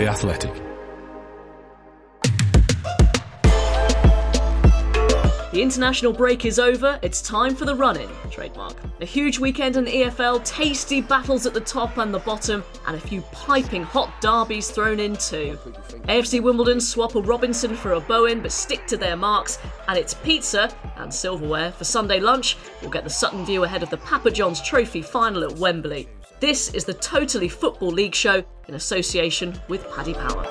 The Athletic. The international break is over, it's time for the run in, trademark. A huge weekend in the EFL, tasty battles at the top and the bottom, and a few piping hot derbies thrown in too. AFC Wimbledon swap a Robinson for a Bowen but stick to their marks, and it's pizza and silverware for Sunday lunch. We'll get the Sutton view ahead of the Papa John's Trophy final at Wembley. This is the Totally Football League show in association with Paddy Power.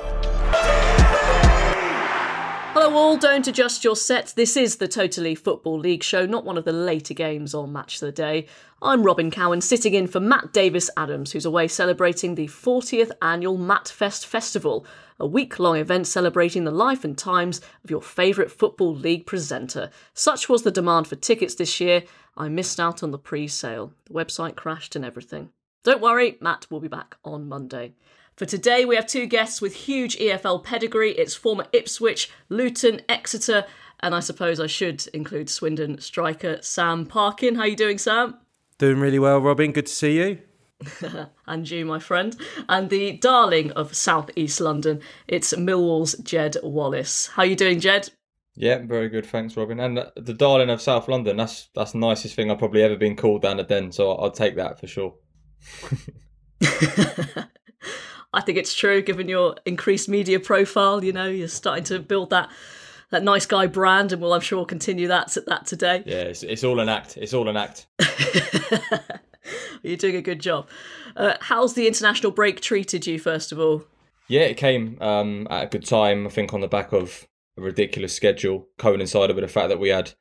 Hello, all. Don't adjust your sets. This is the Totally Football League show, not one of the later games or Match of the Day. I'm Robin Cowan, sitting in for Matt Davis Adams, who's away celebrating the 40th annual Matfest Festival, a week long event celebrating the life and times of your favourite Football League presenter. Such was the demand for tickets this year, I missed out on the pre sale. The website crashed and everything. Don't worry, Matt will be back on Monday. For today, we have two guests with huge EFL pedigree. It's former Ipswich, Luton, Exeter, and I suppose I should include Swindon striker Sam Parkin. How are you doing, Sam? Doing really well, Robin. Good to see you. and you, my friend. And the darling of South East London, it's Millwall's Jed Wallace. How are you doing, Jed? Yeah, very good. Thanks, Robin. And the darling of South London, that's that's the nicest thing I've probably ever been called down at Den, so I'll take that for sure. I think it's true, given your increased media profile. You know, you're starting to build that that nice guy brand, and we'll I'm sure continue that that today. Yeah, it's, it's all an act. It's all an act. you're doing a good job. Uh, how's the international break treated you? First of all, yeah, it came um, at a good time. I think on the back of a ridiculous schedule, coincided with the fact that we had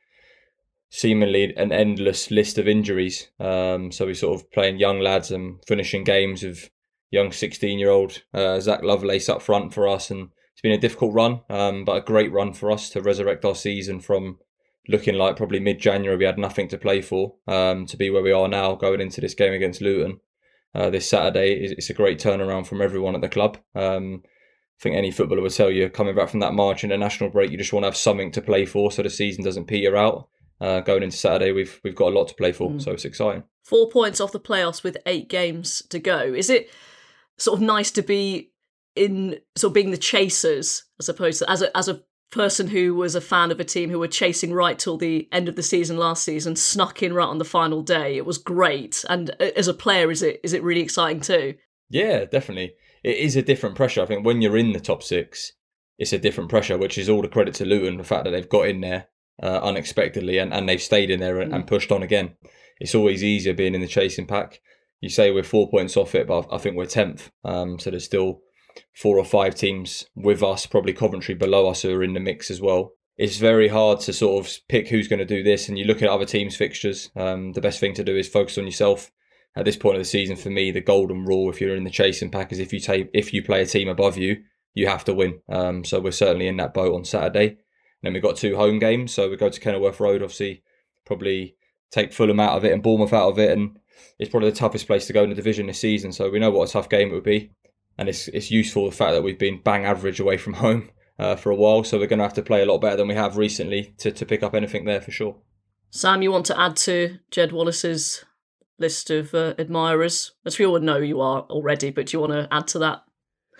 seemingly an endless list of injuries. Um, so we're sort of playing young lads and finishing games of young 16 year old uh, Zach Lovelace up front for us. And it's been a difficult run, um, but a great run for us to resurrect our season from looking like probably mid January we had nothing to play for um, to be where we are now going into this game against Luton. Uh, this Saturday, it's a great turnaround from everyone at the club. Um, I think any footballer would tell you, coming back from that March international break, you just want to have something to play for so the season doesn't peter out. Uh, going into Saturday, we've we've got a lot to play for, mm. so it's exciting. Four points off the playoffs with eight games to go. Is it sort of nice to be in sort of being the chasers as opposed to as a as a person who was a fan of a team who were chasing right till the end of the season last season snuck in right on the final day it was great and uh, as a player is it is it really exciting too yeah definitely it is a different pressure i think when you're in the top six it's a different pressure which is all the credit to luton the fact that they've got in there uh, unexpectedly and, and they've stayed in there and, mm. and pushed on again it's always easier being in the chasing pack you say we're four points off it, but I think we're tenth. Um, so there's still four or five teams with us, probably Coventry below us, who are in the mix as well. It's very hard to sort of pick who's going to do this, and you look at other teams' fixtures. Um, the best thing to do is focus on yourself. At this point of the season, for me, the golden rule, if you're in the chasing pack, is if you take if you play a team above you, you have to win. Um, so we're certainly in that boat on Saturday. Then we've got two home games, so we go to Kenilworth Road, obviously, probably take Fulham out of it and Bournemouth out of it, and it's probably the toughest place to go in the division this season. So we know what a tough game it would be, and it's it's useful the fact that we've been bang average away from home uh, for a while. So we're going to have to play a lot better than we have recently to to pick up anything there for sure. Sam, you want to add to Jed Wallace's list of uh, admirers? As we all know, you are already, but do you want to add to that?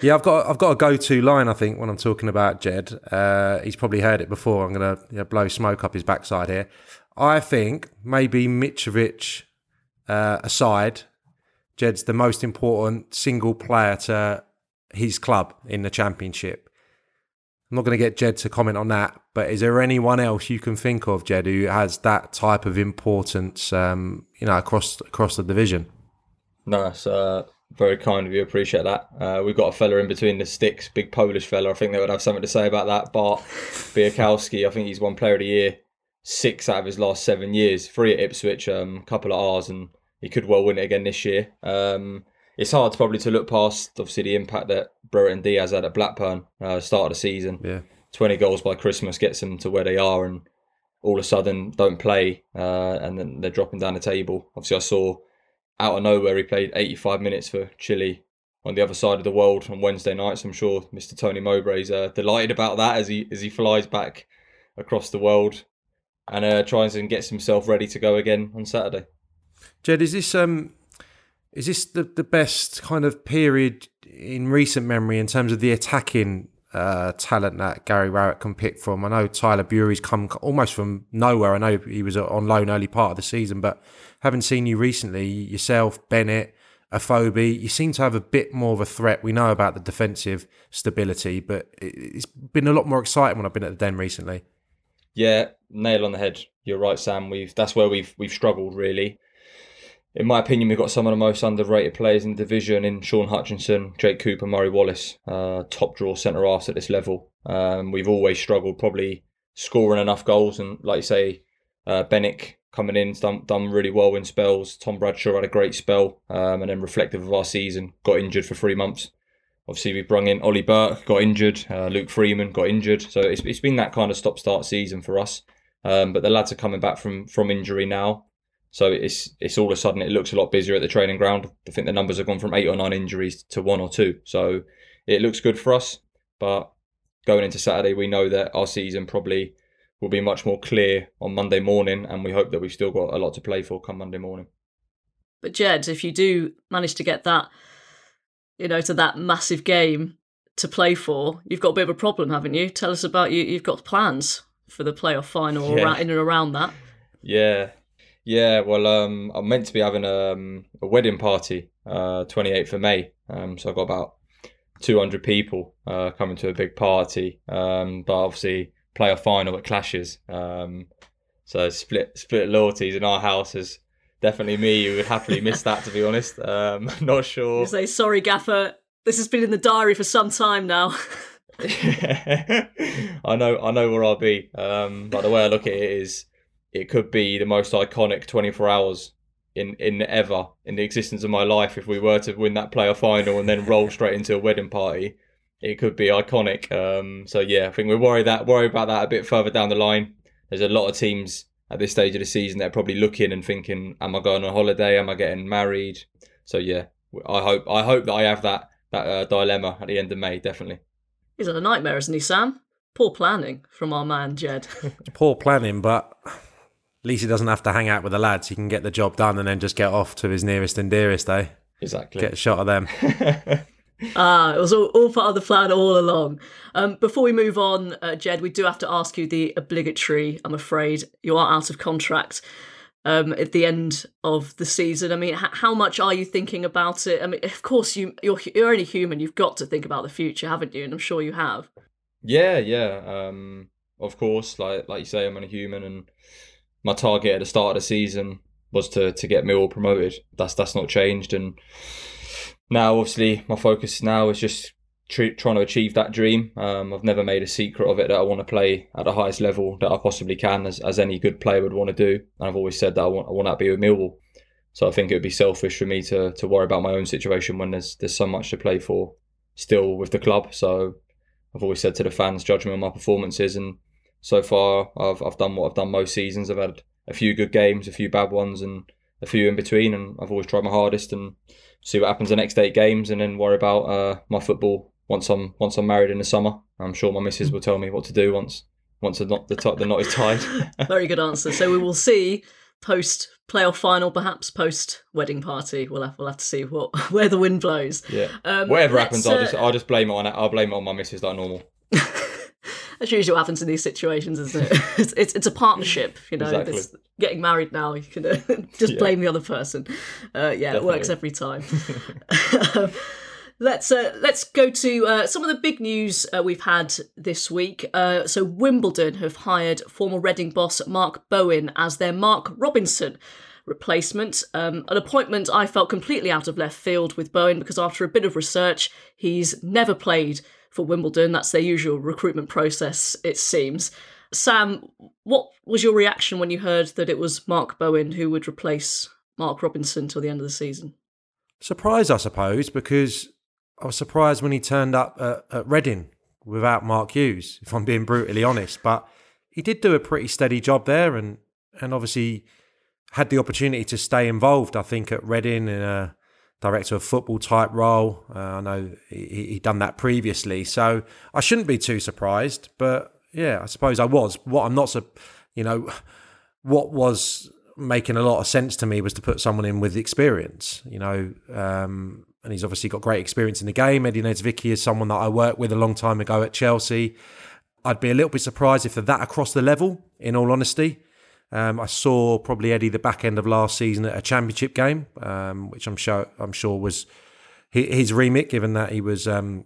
Yeah, I've got I've got a go-to line. I think when I'm talking about Jed, uh, he's probably heard it before. I'm going to you know, blow smoke up his backside here. I think maybe Mitrovic uh, aside, Jed's the most important single player to his club in the championship. I'm not going to get Jed to comment on that, but is there anyone else you can think of, Jed, who has that type of importance, um, you know, across across the division? No, it's uh, very kind of you. Appreciate that. Uh, we've got a fella in between the sticks, big Polish fella. I think they would have something to say about that. Bart Bialkowski, I think he's one player of the year, six out of his last seven years, three at Ipswich, a um, couple of R's, and he could well win it again this year. Um, it's hard probably to look past obviously the impact that Brereton Diaz had at Blackburn uh, start of the season. Yeah. 20 goals by Christmas gets them to where they are and all of a sudden don't play uh, and then they're dropping down the table. Obviously, I saw out of nowhere he played 85 minutes for Chile on the other side of the world on Wednesday nights. I'm sure Mr. Tony Mowbray's uh, delighted about that as he as he flies back across the world and uh, tries and gets himself ready to go again on Saturday. Jed, is this um is this the, the best kind of period in recent memory in terms of the attacking uh, talent that Gary Rowett can pick from? I know Tyler Burey's come almost from nowhere. I know he was on loan early part of the season, but having seen you recently, yourself, Bennett, a Afobe, you seem to have a bit more of a threat. We know about the defensive stability, but it's been a lot more exciting when I've been at the Den recently. Yeah, nail on the head. You're right, Sam. We've that's where we've we've struggled really in my opinion, we've got some of the most underrated players in the division in Shaun Hutchinson, Jake Cooper, Murray Wallace, uh, top draw centre halves at this level. Um, we've always struggled probably scoring enough goals, and like you say, uh, Bennett coming in, done, done really well in spells. Tom Bradshaw had a great spell, um, and then reflective of our season, got injured for three months. Obviously, we brung in Ollie Burke, got injured. Uh, Luke Freeman got injured, so it's, it's been that kind of stop-start season for us. Um, but the lads are coming back from from injury now. So it's it's all of a sudden it looks a lot busier at the training ground. I think the numbers have gone from eight or nine injuries to one or two. So it looks good for us. But going into Saturday, we know that our season probably will be much more clear on Monday morning, and we hope that we've still got a lot to play for come Monday morning. But Jed, if you do manage to get that, you know, to that massive game to play for, you've got a bit of a problem, haven't you? Tell us about you. You've got plans for the playoff final Yeah. around, in and around that. Yeah, yeah. Well, um, I'm meant to be having a, um, a wedding party, uh, 28th of May. Um, so I've got about 200 people uh, coming to a big party. Um, but obviously, play a final at clashes. Um, so split split loyalties in our house is definitely me. You would happily miss that, to be honest. Um, not sure. You say, sorry, Gaffer, this has been in the diary for some time now. I know, I know where I'll be. Um, but the way I look at it is, it could be the most iconic 24 hours in in ever in the existence of my life. If we were to win that player final and then roll straight into a wedding party, it could be iconic. Um, so yeah, I think we're worried that worry about that a bit further down the line. There's a lot of teams at this stage of the season that are probably looking and thinking, "Am I going on holiday? Am I getting married?" So yeah, I hope I hope that I have that that uh, dilemma at the end of May. Definitely. He's had a nightmare, isn't he, Sam? Poor planning from our man, Jed. Poor planning, but at least he doesn't have to hang out with the lads. He can get the job done and then just get off to his nearest and dearest, eh? Exactly. Get a shot of them. Ah, it was all, all part of the plan all along. Um, before we move on, uh, Jed, we do have to ask you the obligatory. I'm afraid you are out of contract um, at the end of the season. I mean, h- how much are you thinking about it? I mean, of course, you you're you're only human. You've got to think about the future, haven't you? And I'm sure you have. Yeah, yeah. Um, of course, like like you say, I'm only human, and my target at the start of the season was to to get Millwall promoted. That's that's not changed, and now obviously my focus now is just tr- trying to achieve that dream. Um, I've never made a secret of it that I want to play at the highest level that I possibly can, as as any good player would want to do. And I've always said that I want I want that to be with Millwall. So I think it would be selfish for me to to worry about my own situation when there's there's so much to play for still with the club. So I've always said to the fans, judge me on my performances, and so far I've I've done what I've done most seasons. I've had a few good games, a few bad ones, and a few in between, and I've always tried my hardest and see what happens the next eight games, and then worry about uh, my football once I'm once I'm married in the summer. I'm sure my missus will tell me what to do once once the knot the, the knot is tied. Very good answer. So we will see post playoff final, perhaps post wedding party. We'll have we'll have to see what where the wind blows. yeah. Um, Whatever happens, I'll uh, just I'll just blame it on I'll blame it on my missus like normal. That's usually what happens in these situations, isn't it? it's, it's it's a partnership, you know. Exactly. Getting married now, you can uh, just Yeah. blame the other person. Uh, yeah, it works every time. Um, let's uh, let's go to uh, some of the big news uh, we've had this week. Uh, so Wimbledon have hired former Reading boss Mark Bowen as their Mark Robinson replacement. Um, an appointment I felt completely out of left field with Bowen because after a bit of research, he's never played for Wimbledon. That's their usual recruitment process, it seems. Sam, what was your reaction when you heard that it was Mark Bowen who would replace Mark Robinson till the end of the season? Surprise, I suppose, because I was surprised when he turned up at, at Reading without Mark Hughes, if I'm being brutally honest. But he did do a pretty steady job there, and and obviously had the opportunity to stay involved. I think at Reading in a director of football type role. Uh, I know he, he done that previously, so I shouldn't be too surprised. But yeah, I suppose I was. What I'm not you know, what was making a lot of sense to me was to put someone in with experience. You know, um, and he's obviously got great experience in the game. Eddie Niedzwiecki is someone that I worked with a long time ago at Chelsea. I'd be a little bit surprised if they're that across the level. In all honesty, um, I saw probably Eddie the back end of last season at a championship game, um, which I'm sure I'm sure was his remit, given that he was um,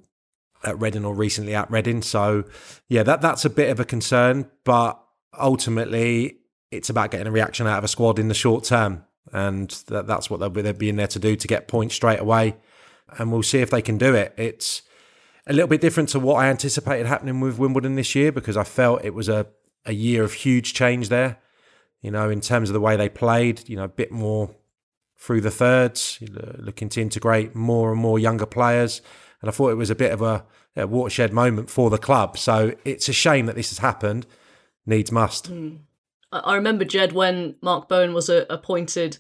at Reading or recently at Reading. So yeah, that that's a bit of a concern, but ultimately it's about getting a reaction out of a squad in the short term, and that, that's what they'll be, they'll be in there to do to get points straight away, and we'll see if they can do it. It's a little bit different to what I anticipated happening with Wimbledon this year because I felt it was a a year of huge change there you know, in terms of the way they played, you know, a bit more through the thirds, looking to integrate more and more younger players. And I thought it was a bit of a, a watershed moment for the club. So it's a shame that this has happened. Needs must. Mm. I remember, Jed, when Mark Bowen was a, appointed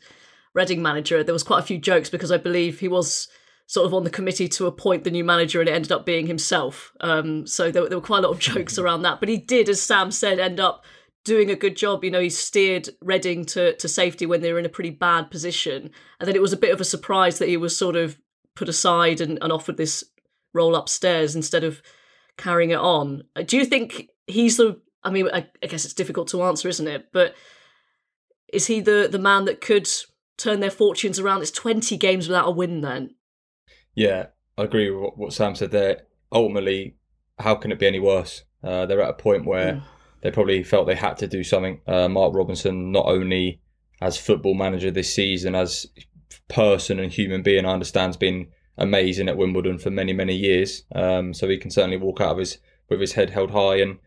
Reading manager, there was quite a few jokes because I believe he was sort of on the committee to appoint the new manager and it ended up being himself. Um, so there, there were quite a lot of jokes around that. But he did, as Sam said, end up doing a good job. You know, he steered Reading to, to safety when they were in a pretty bad position. And then it was a bit of a surprise that he was sort of put aside and, and offered this role upstairs instead of carrying it on. Uh, do you think he's the I mean, I, I guess it's difficult to answer, isn't it? But is he the the man that could turn their fortunes around? It's 20 games without a win then. Yeah, I agree with what, what Sam said there. Ultimately, how can it be any worse? Uh, they're at a point where mm they probably felt they had to do something. Uh, Mark Robinson, not only as football manager this season, as person and human being, I understand, has been amazing at Wimbledon for many, many years. Um, so he can certainly walk out of his with his head held high. And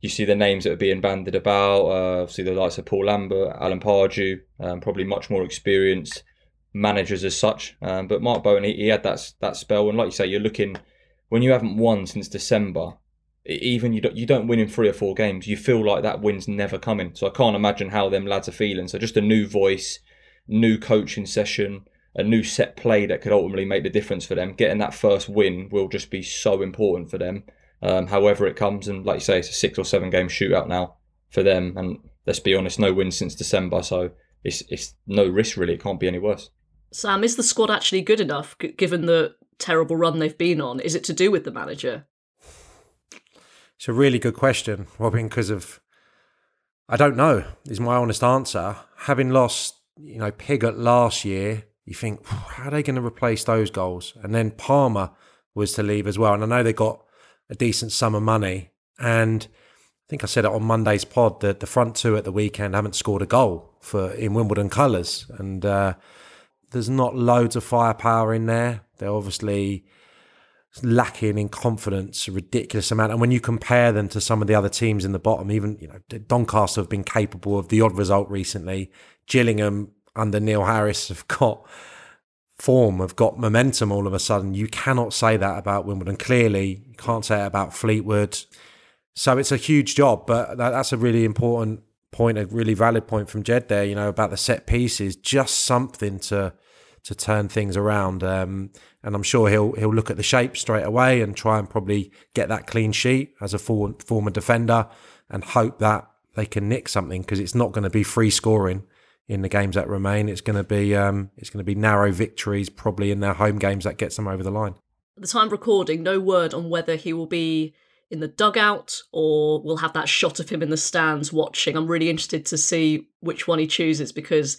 you see the names that are being banded about. Uh, obviously, the likes of Paul Lambert, Alan Pardew, um, probably much more experienced managers as such. Um, but Mark Bowen, he, he had that that spell, and like you say, you're looking when you haven't won since December even you don't you don't win in three or four games, you feel like that win's never coming. So I can't imagine how them lads are feeling. So just a new voice, new coaching session, a new set play that could ultimately make the difference for them. Getting that first win will just be so important for them. Um, however it comes, and like you say, it's a six or seven game shootout now for them. And let's be honest, no win since December, so it's it's no risk really. It can't be any worse. Sam, is the squad actually good enough given the terrible run they've been on? Is it to do with the manager? It's a really good question, Robin, because of I don't know, is my honest answer. Having lost, you know, Pigott last year, you think, how are they going to replace those goals? And then Palmer was to leave as well. And I know they got a decent sum of money. And I think I said it on Monday's pod that the front two at the weekend haven't scored a goal for in Wimbledon colours. And uh, there's not loads of firepower in there. They're obviously lacking in confidence a ridiculous amount. And when you compare them to some of the other teams in the bottom, even you know Doncaster have been capable of the odd result recently. Gillingham under Neil Harris have got form, have got momentum all of a sudden. You cannot say that about Wimbledon. Clearly, you can't say it about Fleetwood. So it's a huge job, but that's a really important point, a really valid point from Jed there. You know about the set pieces, just something to to turn things around. Um, and I'm sure he'll he'll look at the shape straight away and try and probably get that clean sheet as a for, former defender and hope that they can nick something because it's not going to be free scoring in the games that remain. It's going to be um, it's going to be narrow victories probably in their home games that gets them over the line. At the time recording, no word on whether he will be in the dugout or we'll have that shot of him in the stands watching. I'm really interested to see which one he chooses because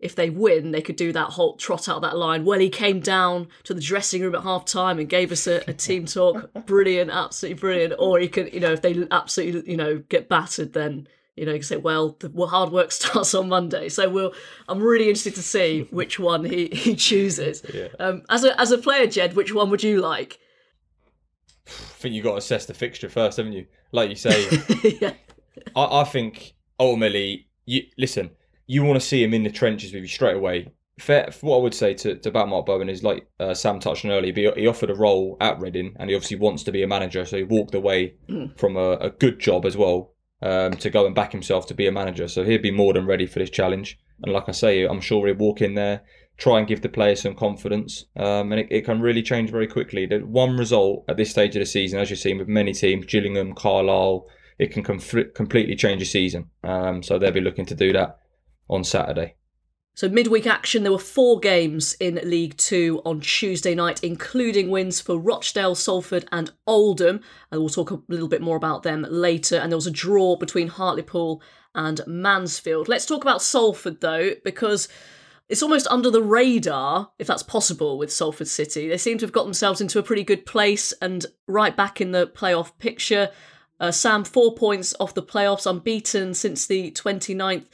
if they win, they could do that whole trot out of that line. Well, he came down to the dressing room at half time and gave us a, a team talk. Brilliant, absolutely brilliant. Or he could, you know, if they absolutely, you know, get battered, then you know, you can say, well, the well, hard work starts on Monday. So we'll. I'm really interested to see which one he he chooses. Yeah. Um, as a as a player, Jed, which one would you like? I think you got to assess the fixture first, haven't you? Like you say, yeah. I, I think ultimately, you listen you want to see him in the trenches with you straight away. fair, what I would say to, to about Mark Bowen is like uh, Sam touched on earlier. He, he offered a role at Reading, and he obviously wants to be a manager. So he walked away from a, a good job as well um, to go and back himself to be a manager. So he'd be more than ready for this challenge. And like I say, I'm sure he'll walk in there, try and give the players some confidence, um, and it, it can really change very quickly. The one result at this stage of the season, as you've seen with many teams, Gillingham, Carlisle, it can com- completely change a season. Um, so they'll be looking to do that on Saturday. So, midweek action, there were four games in League Two on Tuesday night, including wins for Rochdale, Salford, and Oldham. And we'll talk a little bit more about them later. And there was a draw between Hartlepool and Mansfield. Let's talk about Salford, though, because it's almost under the radar, if that's possible, with Salford City. They seem to have got themselves into a pretty good place and right back in the playoff picture. Uh, Sam, four points off the playoffs, unbeaten since the 29th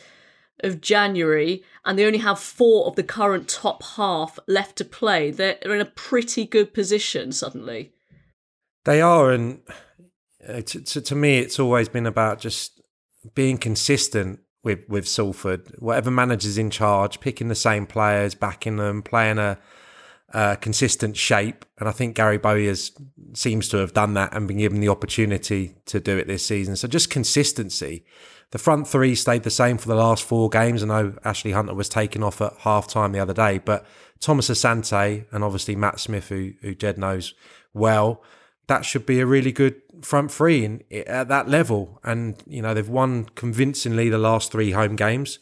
of January, and they only have four of the current top half left to play. They're in a pretty good position suddenly. They are, and uh, to, to, me, it's always been about just being consistent with with Salford. Whatever manager's in charge, picking the same players, backing them, playing a, a consistent shape, and I think Gary Bowyer's seems to have done that and been given the opportunity to do it this season. So just consistency. The front three stayed the same for the last four games. I know Ashley Hunter was taken off at half time the other day, but Thomas Asante and obviously Matt Smith, who, who Jed knows well, that should be a really good front three in, at that level. And, you know, they've won convincingly the last three home games.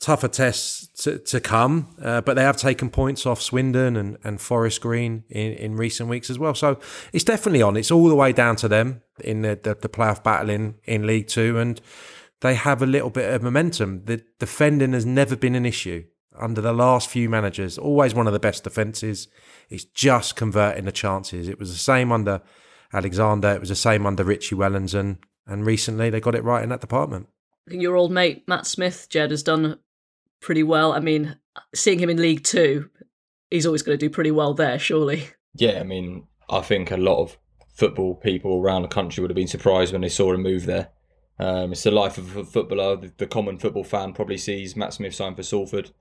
Tougher tests to, to come, uh, but they have taken points off Swindon and, and Forest Green in, in recent weeks as well. So it's definitely on. It's all the way down to them in the, the, the playoff battle in, in League Two. And, they have a little bit of momentum. The defending has never been an issue under the last few managers. Always one of the best defences. It's just converting the chances. It was the same under Alexander. It was the same under Richie Wellens, and and recently they got it right in that department. I think your old mate Matt Smith, Jed, has done pretty well. I mean, seeing him in League Two, he's always going to do pretty well there, surely. Yeah, I mean, I think a lot of football people around the country would have been surprised when they saw him move there. Um, it's the life of a footballer. The, the, common football fan probably sees Matt Smith sign for Salford.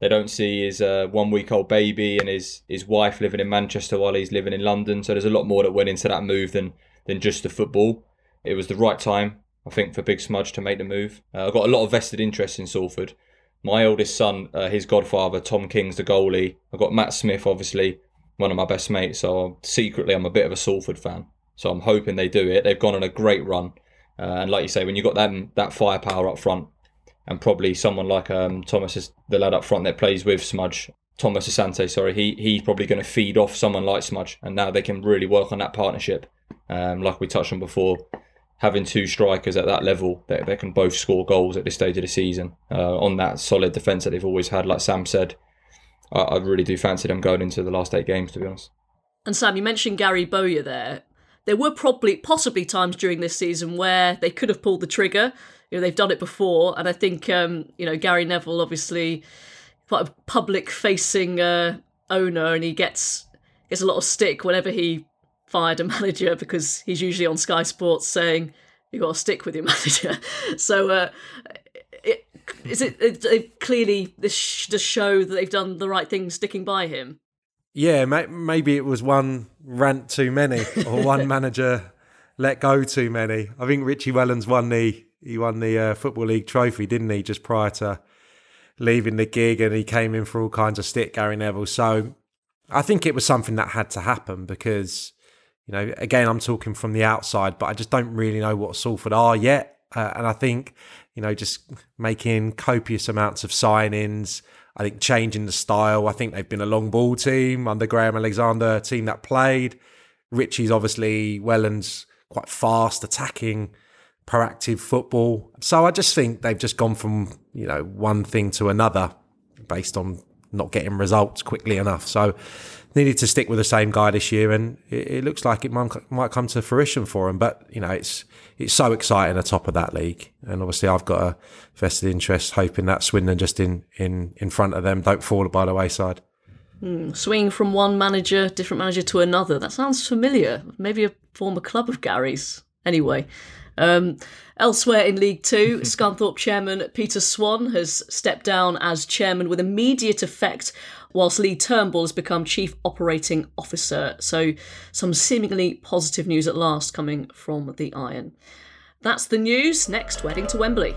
They don't see his uh, one week old baby and his, his wife living in Manchester while he's living in London. So there's a lot more that went into that move than, than just the football. It was the right time, I think, for Big Smudge to make the move. Uh, I've got a lot of vested interest in Salford. My oldest son, uh, his godfather, Tom King's the goalie. I've got Matt Smith, obviously, one of my best mates. So secretly, I'm a bit of a Salford fan. So I'm hoping they do it. They've gone on a great run. Uh, and like you say, when you've got that that firepower up front, and probably someone like um, Thomas, is the lad up front that plays with Smudge, Thomas Asante, sorry, he he's probably going to feed off someone like Smudge, and now they can really work on that partnership. Um, like we touched on before, having two strikers at that level that, that can both score goals at this stage of the season uh, on that solid defence that they've always had, like Sam said, I, I really do fancy them going into the last eight games, to be honest. And Sam, you mentioned Gary Bowyer there there were probably possibly times during this season where they could have pulled the trigger. You know, they've done it before, and I think um, you know Gary Neville obviously quite a public facing uh, owner, and he gets gets a lot of stick whenever he fired a manager because he's usually on Sky Sports saying you got to stick with your manager. so. Uh, it, is it, it, it clearly this does show that they've done the right thing sticking by him yeah, maybe it was one rant too many or one manager let go too many. I think Richie Wellens won the he won the uh, football league trophy, didn't he? Just prior to leaving the gig, and he came in for all kinds of stick, Gary Neville. So I think it was something that had to happen because you know, again, I'm talking from the outside, but I just don't really know what Salford are yet. Uh, and I think you know, just making copious amounts of signings I think changing the style. I think they've been a long ball team under Graham Alexander, team that played. Richie's obviously Wellens' quite fast, attacking, proactive football. So I just think they've just gone from you know one thing to another based on not getting results quickly enough. So needed to stick with the same guy this year, and it, it looks like it might, might come to fruition for him. But you know, it's it's so exciting atop of that league, and obviously I've got a vested interest, hoping that Swindon just in in in front of them don't fall by the wayside. Mm, swinging from one manager, different manager to another. That sounds familiar. Maybe a former club of Gary's. Anyway, Um, elsewhere in League Two, Scunthorpe chairman Peter Swan has stepped down as chairman with immediate effect, whilst Lee Turnbull has become chief operating officer. So, some seemingly positive news at last coming from the Iron. That's the news. Next, wedding to Wembley.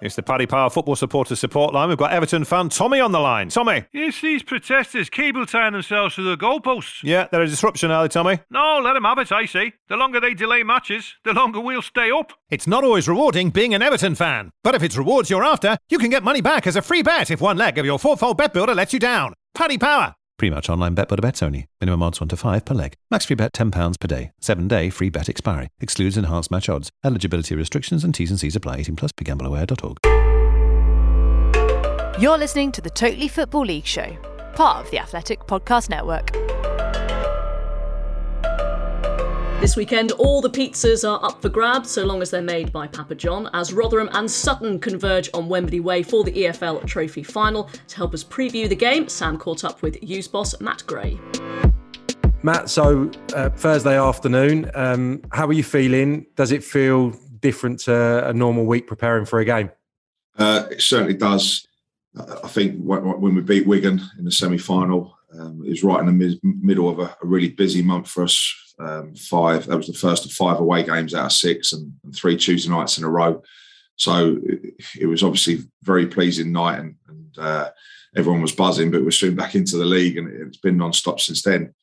It's the Paddy Power Football Supporters Support Line. We've got Everton fan Tommy on the line. Tommy. Yes, these protesters cable tying themselves to the goalposts. Yeah, they're a disruption, are they, Tommy? No, let them have it, I see. The longer they delay matches, the longer we'll stay up. It's not always rewarding being an Everton fan. But if it's rewards you're after, you can get money back as a free bet if one leg of your fourfold bet builder lets you down. Paddy Power. Pre-match online bet builder bets only. Minimum odds 1 to 5 per leg. Max free bet £10 per day. 7 day free bet expiry. Excludes enhanced match odds. Eligibility restrictions and T's and C's apply. 18 plus. BeGambleAware.org. You're listening to the Totally Football League Show, part of the Athletic Podcast Network. This weekend, all the pizzas are up for grabs so long as they're made by Papa John, as Rotherham and Sutton converge on Wembley Way for the EFL Trophy final. To help us preview the game, Sam caught up with U's boss Matt Gray. Matt, so uh, Thursday afternoon, um, how are you feeling? Does it feel different to a normal week preparing for a game? Uh, it certainly does. I think when we beat Wigan in the semi final, um, it was right in the mid- middle of a, a, really busy month for us um, five. That was the first of five away games out of six, and, and three Tuesday nights in a row. So it, it was obviously very pleasing night, and, and uh, everyone was buzzing. But we're soon back into the league, and it's been non-stop since then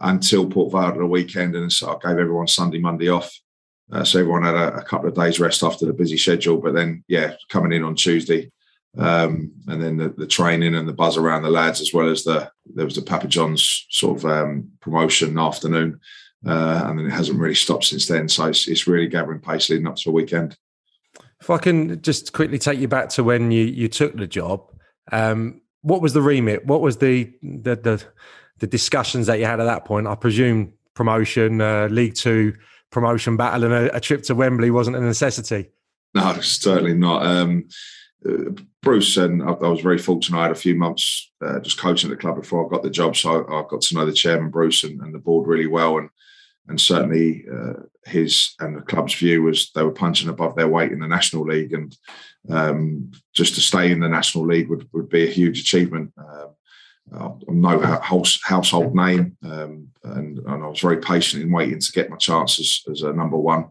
until Port Vale the weekend, and so I gave everyone Sunday, Monday off. Uh, so everyone had a, a, couple of days rest after the busy schedule. But then, yeah, coming in on Tuesday, um, and then the, the, training and the buzz around the lads, as well as the there was the Papa John's sort of um, promotion afternoon uh, and then it hasn't really stopped since then. So it's, it's really gathering pace leading up to the weekend. If I can just quickly take you back to when you you took the job, um, what was the remit? What was the the the, the discussions that you had at that point? I presume promotion, uh, League Two promotion battle, and a, a, trip to Wembley wasn't a necessity. No, certainly not. Um, uh, Bruce and I, I, was very fortunate. I had a few months uh, just coaching at the club before I got the job, so I, I got to know the chairman Bruce and, and, the board really well, and and certainly uh, his and the club's view was they were punching above their weight in the national league, and um, just to stay in the national league would, would be a huge achievement. Um, I'm no house, household name, um, and, and, I was very patient in waiting to get my chances as a number one.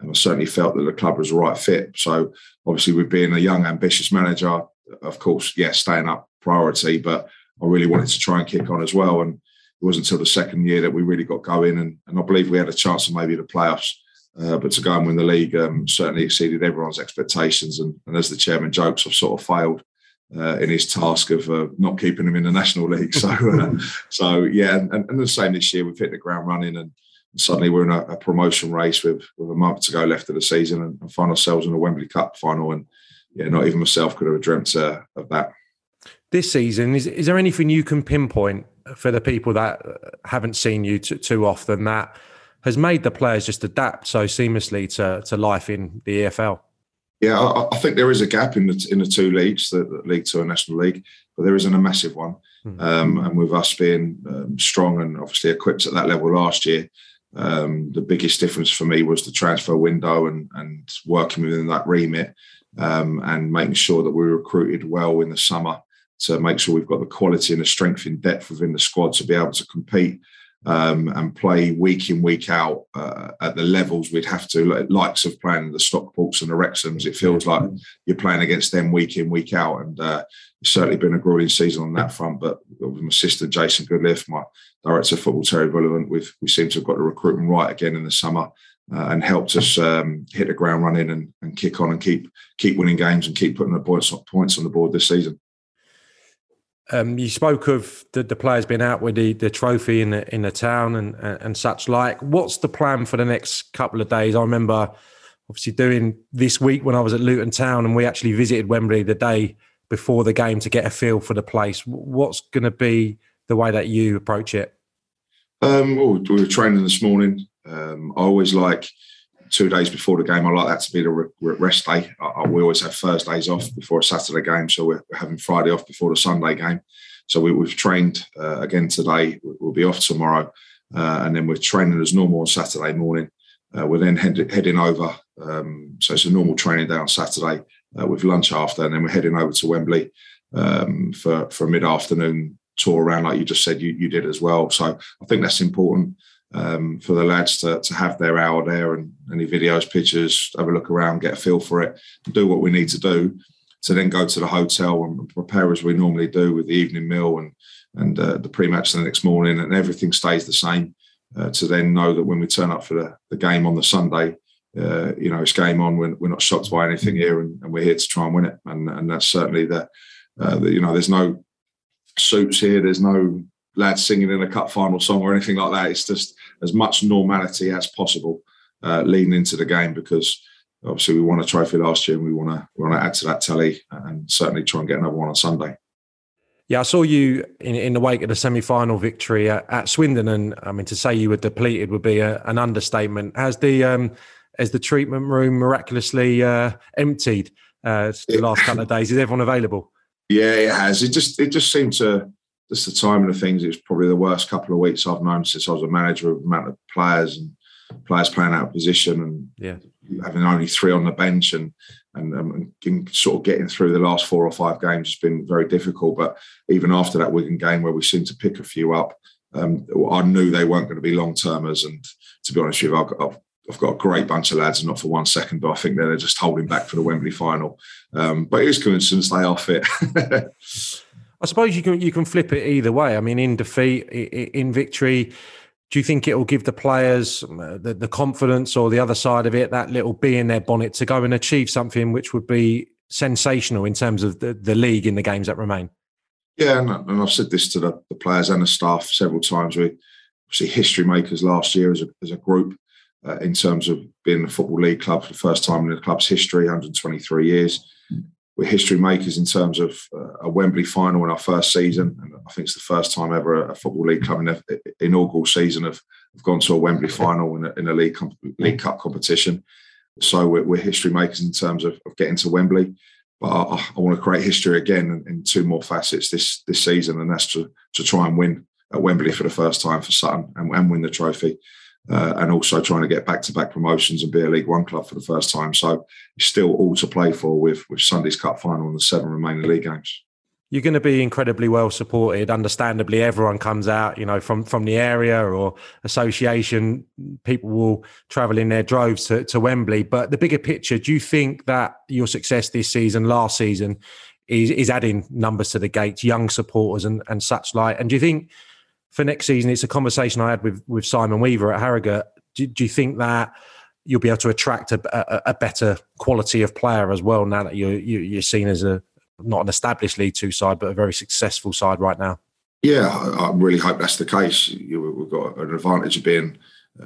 And I certainly felt that the club was the right fit. So, obviously, with being a young, ambitious manager, of course, yes, yeah, staying up priority, but I really wanted to try and kick on as well. And it wasn't until the second year that we really got going, and, and I believe we had a chance of maybe the playoffs. Uh, but to go and win the league um, certainly exceeded everyone's expectations. And, and, as the chairman jokes, I've sort of failed uh, in his task of uh, not keeping him in the national league. So, uh, so yeah, and, and, the same this year. We've hit the ground running, and suddenly we're in a, a, promotion race with with a month to go left of the season, and, and, find ourselves in a Wembley Cup final. And yeah, not even myself could have dreamt uh, of that. This season, is is there anything you can pinpoint for the people that haven't seen you too, too often that has made the players just adapt so seamlessly to, to life in the EFL? Yeah, I, I think there is a gap in the in the two leagues, the, the League Two and National League, but there isn't a massive one. Mm-hmm. Um, and with us being um, strong and obviously equipped at that level last year, um, the biggest difference for me was the transfer window and and working within that remit um, and making sure that we recruited well in the summer to make sure we've got the quality and the strength in depth within the squad to be able to compete um, and play week in week out uh, at the levels we'd have to like, likes of playing the Stockports and the Wrexhams. It feels like you're playing against them week in week out, and uh, it's certainly been a grueling season on that front. But with my assistant Jason Goodliff, my director of football Terry Bullivant, we we seem to have got the recruitment right again in the summer. Uh, and helped us um, hit the ground running and, and kick on and keep keep winning games and keep putting the points points on the board this season. Um, you spoke of the, the, players being out with the, the trophy in the in the town and, and, such like. What's the plan for the next couple of days? I remember obviously doing this week when I was at Luton Town and we actually visited Wembley the day before the game to get a feel for the place. What's going to be the way that you approach it? Um, well, we were training this morning. Um, I always like two days before the game. I like that to be the rest day. I, we always have Thursdays off before a Saturday game, so we're, having Friday off before the Sunday game. So we, have trained uh, again today. We'll be off tomorrow, uh, and then we're training as normal on Saturday morning. Uh, we're then head, heading over. Um, so it's a normal training day on Saturday uh, with lunch after, and then we're heading over to Wembley um, for for a mid afternoon tour around, like you just said you, you did as well. So I think that's important um, for the lads to, to have their hour there and any videos, pictures, have a look around, get a feel for it, do what we need to do to then go to the hotel and prepare as we normally do with the evening meal and and uh, the pre-match the next morning, and everything stays the same. Uh, to then know that when we turn up for the, the game on the Sunday, uh, you know, it's game on. We're, we're not shocked by anything here, and, and, we're here to try and win it. And and that's certainly the, uh, the, you know, there's no suits here. There's no lads singing in a cup final song or anything like that. It's just as much normality as possible uh, leading into the game because obviously we won a trophy last year and we want to we want to add to that tally and certainly try and get another one on Sunday. Yeah, I saw you in, in the wake of the semi-final victory at, at Swindon, and I mean to say you were depleted would be a, an understatement. Has the um, has the treatment room miraculously uh, emptied uh, the last couple of days? Is everyone available? Yeah, it has. It just it just seemed to just the timing of things. It was probably the worst couple of weeks I've known since I was a manager of amount of players and players playing out of position and yeah. having only three on the bench and, and, um, and sort of getting through the last four or five games has been very difficult. But even after that Wigan game where we seemed to pick a few up, um, I knew they weren't going to be long termers. And to be honest with you, I've got, I've got a great bunch of lads, and not for one second, but I think they're just holding back for the Wembley final. Um, but it is coincidence they are fit. I suppose you can you can flip it either way. I mean, in defeat, in victory, do you think it will give the players uh, the, the confidence or the other side of it, that little bee in their bonnet to go and achieve something which would be sensational in terms of the, the league in the games that remain? Yeah, and, and I've said this to the, the, players and the staff several times. We obviously history makers last year as a, as a group uh, in terms of being a football league club for the first time in the club's history, 123 years we're history makers in terms of uh, a Wembley final in our first season. And I think it's the first time ever a Football League Club in the inaugural season have, have gone to a Wembley final in a, in a league, league Cup competition. So we're, we're, history makers in terms of, of getting to Wembley. But I, I, want to create history again in, in, two more facets this this season, and that's to, to try and win at Wembley for the first time for Sutton and, and win the trophy uh, and also trying to get back to back promotions and be a League One club for the first time. So it's still all to play for with with Sunday's Cup final and the seven remaining league games. You're going to be incredibly well supported. Understandably, everyone comes out, you know, from from the area or association. People will travel in their droves to, to Wembley. But the bigger picture, do you think that your success this season, last season, is is adding numbers to the gates, young supporters and and such like? And do you think for next season, it's a conversation I had with with Simon Weaver at Harrogate. Do, do you think that you'll be able to attract a, a, a, better quality of player as well now that you're you, are you are seen as a not an established League Two side, but a very successful side right now? Yeah, I, I really hope that's the case. You, we've got an advantage of being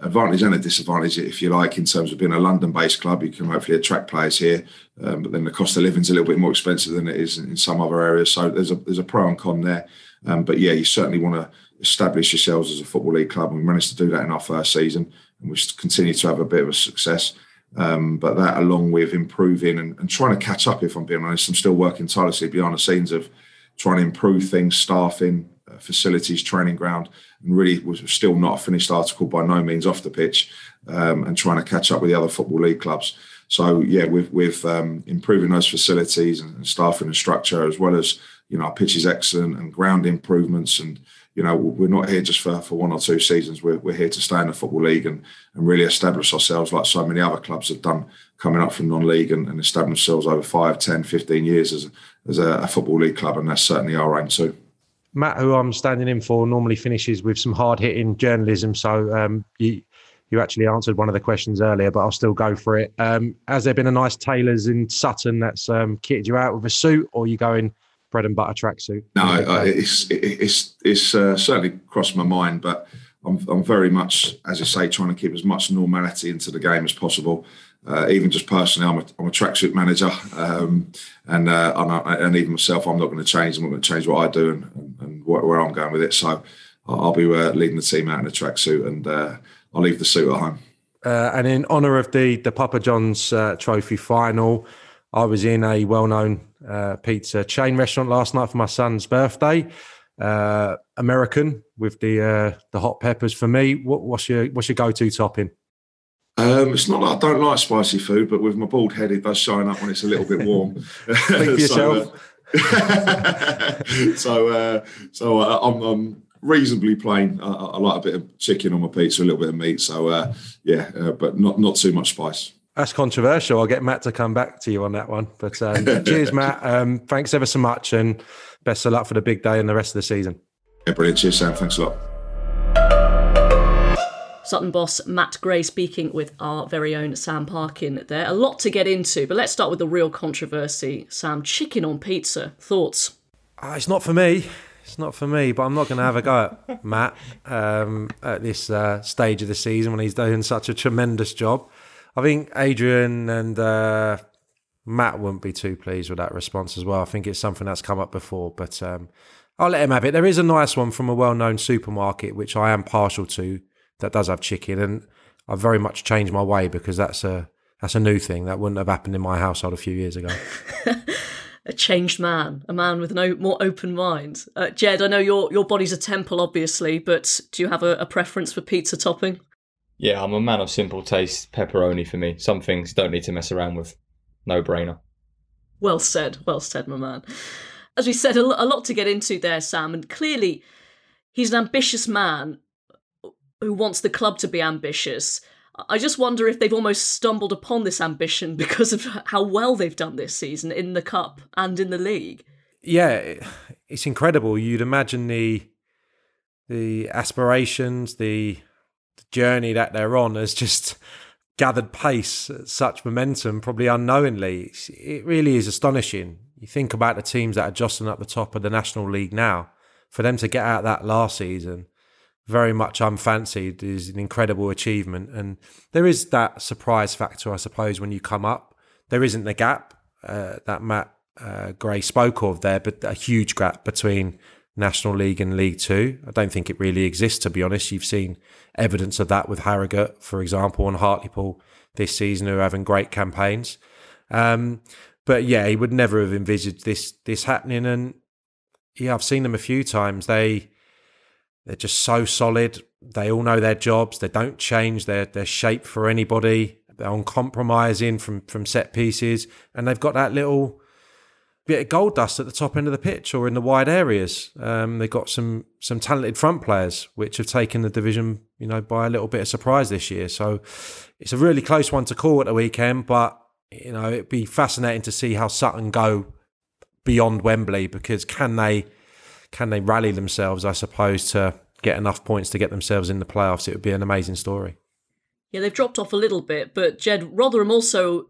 advantage and a disadvantage, if you like, in terms of being a London-based club. You can hopefully attract players here, um, but then the cost of living is a little bit more expensive than it is in some other areas. So there's a there's a pro and con there. Um, but yeah, you certainly want to establish yourselves as a football league club, and we managed to do that in our first season, and we continue to have a bit of a success. Um, but that, along with improving and, and, trying to catch up, if I'm being honest, I'm still working tirelessly behind the scenes of trying to improve things, staffing, uh, facilities, training ground, and really was still not a finished article by no means off the pitch, um, and trying to catch up with the other football league clubs. So yeah, with with um, improving those facilities and staffing and structure, as well as you know our pitch is excellent and ground improvements and you know, we're not here just for, for one or two seasons. We're, we're here to stay in the Football League and, and really establish ourselves like so many other clubs have done coming up from non-league and, and establish themselves over 5, 10, 15 years as, as a, a Football League club. And that's certainly our aim too. Matt, who I'm standing in for, normally finishes with some hard-hitting journalism. So um, you, you actually answered one of the questions earlier, but I'll still go for it. Um, has there been a nice tailors in Sutton that's um, kitted you out with a suit, or you going bread and butter tracksuit? No, uh, it's it's it's uh, certainly crossed my mind, but I'm I'm very much, as I say, trying to keep as much normality into the game as possible. Uh, even just personally, I'm a, I'm a tracksuit manager, um, and, uh, I, and even myself, I'm not going to change. I'm not going to change what I do and, and, where I'm going with it. So I'll be uh, leading the team out in a tracksuit, and uh, I'll leave the suit at home. and in honour of the the Papa John's Trophy final, I was in a well-known uh, pizza chain restaurant last night for my son's birthday. Uh, American with the uh, the hot peppers for me. What, what's your what's your go to topping? Um, it's not that I don't like spicy food, but with my bald head, it does shine up when it's a little bit warm. Think for yourself. uh, so, uh, so uh, I'm, I'm reasonably plain. I, I like a bit of chicken on my pizza, a little bit of meat. So, uh, yeah, uh, but not not too much spice. That's controversial. I'll get Matt to come back to you on that one. But um, cheers, Matt. Um, thanks ever so much, and best of luck for the big day and the rest of the season. Yeah, brilliant. Cheers, Sam. Thanks a lot. Sutton boss Matt Gray speaking with our very own Sam Parkin there. A lot to get into, but let's start with the real controversy. Sam, chicken on pizza. Thoughts? Uh, it's not for me. It's not for me, but I'm not going to have a go at Matt um, at this uh, stage of the season when he's doing such a tremendous job. I think Adrian and uh, Matt wouldn't be too pleased with that response as well. I think it's something that's come up before, but um, I'll let him have it. There is a nice one from a well known supermarket, which I am partial to, that does have chicken. And I've very much changed my way because that's a that's a new thing that wouldn't have happened in my household a few years ago. a changed man, a man with a more open mind. Uh, Jed, I know your your body's a temple, obviously, but do you have a, a preference for pizza topping? Yeah, I'm a man of simple taste. Pepperoni for me. Some things don't need to mess around with. No brainer. Well said, well said, my man. As we said, a lot to get into there, Sam, and clearly he's an ambitious man who wants the club to be ambitious. I just wonder if they've almost stumbled upon this ambition because of how well they've done this season in the cup and in the league. Yeah, it's incredible. You'd imagine the the aspirations, the, the journey that they're on has just gathered pace, such momentum, probably unknowingly. It really is astonishing. You think about the teams that are jostling at the top of the National League now. For them to get out that last season very much unfancied is an incredible achievement. And there is that surprise factor, I suppose, when you come up. There isn't the gap uh, that Matt uh, Gray spoke of there, but a huge gap between National League and League Two. I don't think it really exists, to be honest. You've seen evidence of that with Harrogate, for example, and Hartlepool this season, who are having great campaigns. Um, but yeah, he would never have envisaged this this happening. And yeah, I've seen them a few times. They they're just so solid. They all know their jobs. They don't change their their shape for anybody. They're uncompromising from from set pieces, and they've got that little bit of gold dust at the top end of the pitch or in the wide areas. Um, they've got some some talented front players which have taken the division, you know, by a little bit of surprise this year. So it's a really close one to call at the weekend, but you know it'd be fascinating to see how Sutton go beyond Wembley because can they can they rally themselves, I suppose, to get enough points to get themselves in the playoffs? It would be an amazing story. Yeah, they've dropped off a little bit, but Jed Rotherham also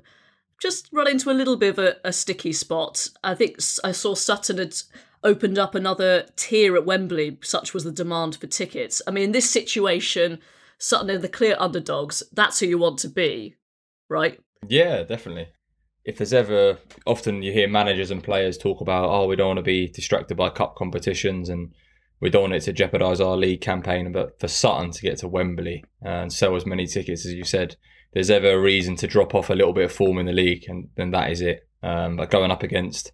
just run into a little bit of a, a sticky spot. I think I saw Sutton had opened up another tier at Wembley, such was the demand for tickets. I mean, in this situation, Sutton are the clear underdogs. That's who you want to be, right? Yeah, definitely if there's ever often you hear managers and players talk about oh we don't want to be distracted by cup competitions and we don't want it to jeopardise our league campaign but for Sutton to get to Wembley and sell as many tickets as you said there's ever a reason to drop off a little bit of form in the league and then that is it um, but going up against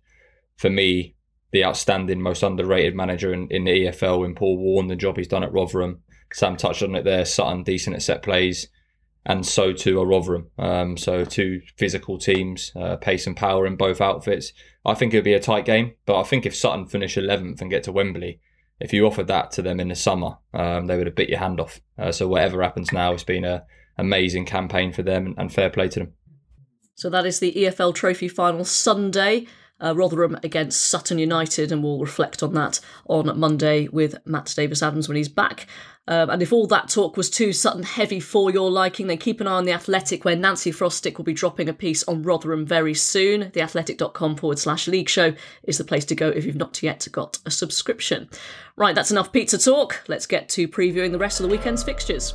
for me the outstanding most underrated manager in, in the EFL in Paul Warne, the job he's done at Rotherham Sam touched on it there Sutton decent at set plays and so too are Rotherham. Um, so two physical teams, uh, pace and power in both outfits. I think it would be a tight game, but I think if Sutton finish 11th and get to Wembley, if you offered that to them in the summer, um, they would have bit your hand off. Uh, so whatever happens now, it's been an amazing campaign for them and fair play to them. So that is the EFL Trophy final Sunday. Uh, Rotherham against Sutton United, and we'll reflect on that on Monday with Matt Davis Adams when he's back. Um, and if all that talk was too Sutton heavy for your liking, then keep an eye on The Athletic, where Nancy Frostick will be dropping a piece on Rotherham very soon. Theathletic.com forward slash league show is the place to go if you've not yet got a subscription. Right, that's enough pizza talk. Let's get to previewing the rest of the weekend's fixtures.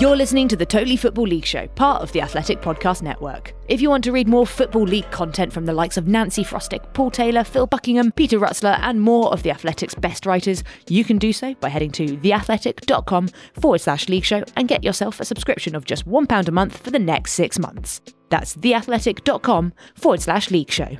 You're listening to the Totally Football League Show, part of the Athletic Podcast Network. If you want to read more Football League content from the likes of Nancy Frostick, Paul Taylor, Phil Buckingham, Peter Rutzler, and more of the Athletic's best writers, you can do so by heading to theathletic.com forward slash league show and get yourself a subscription of just £1 a month for the next six months. That's theathletic.com forward slash league show.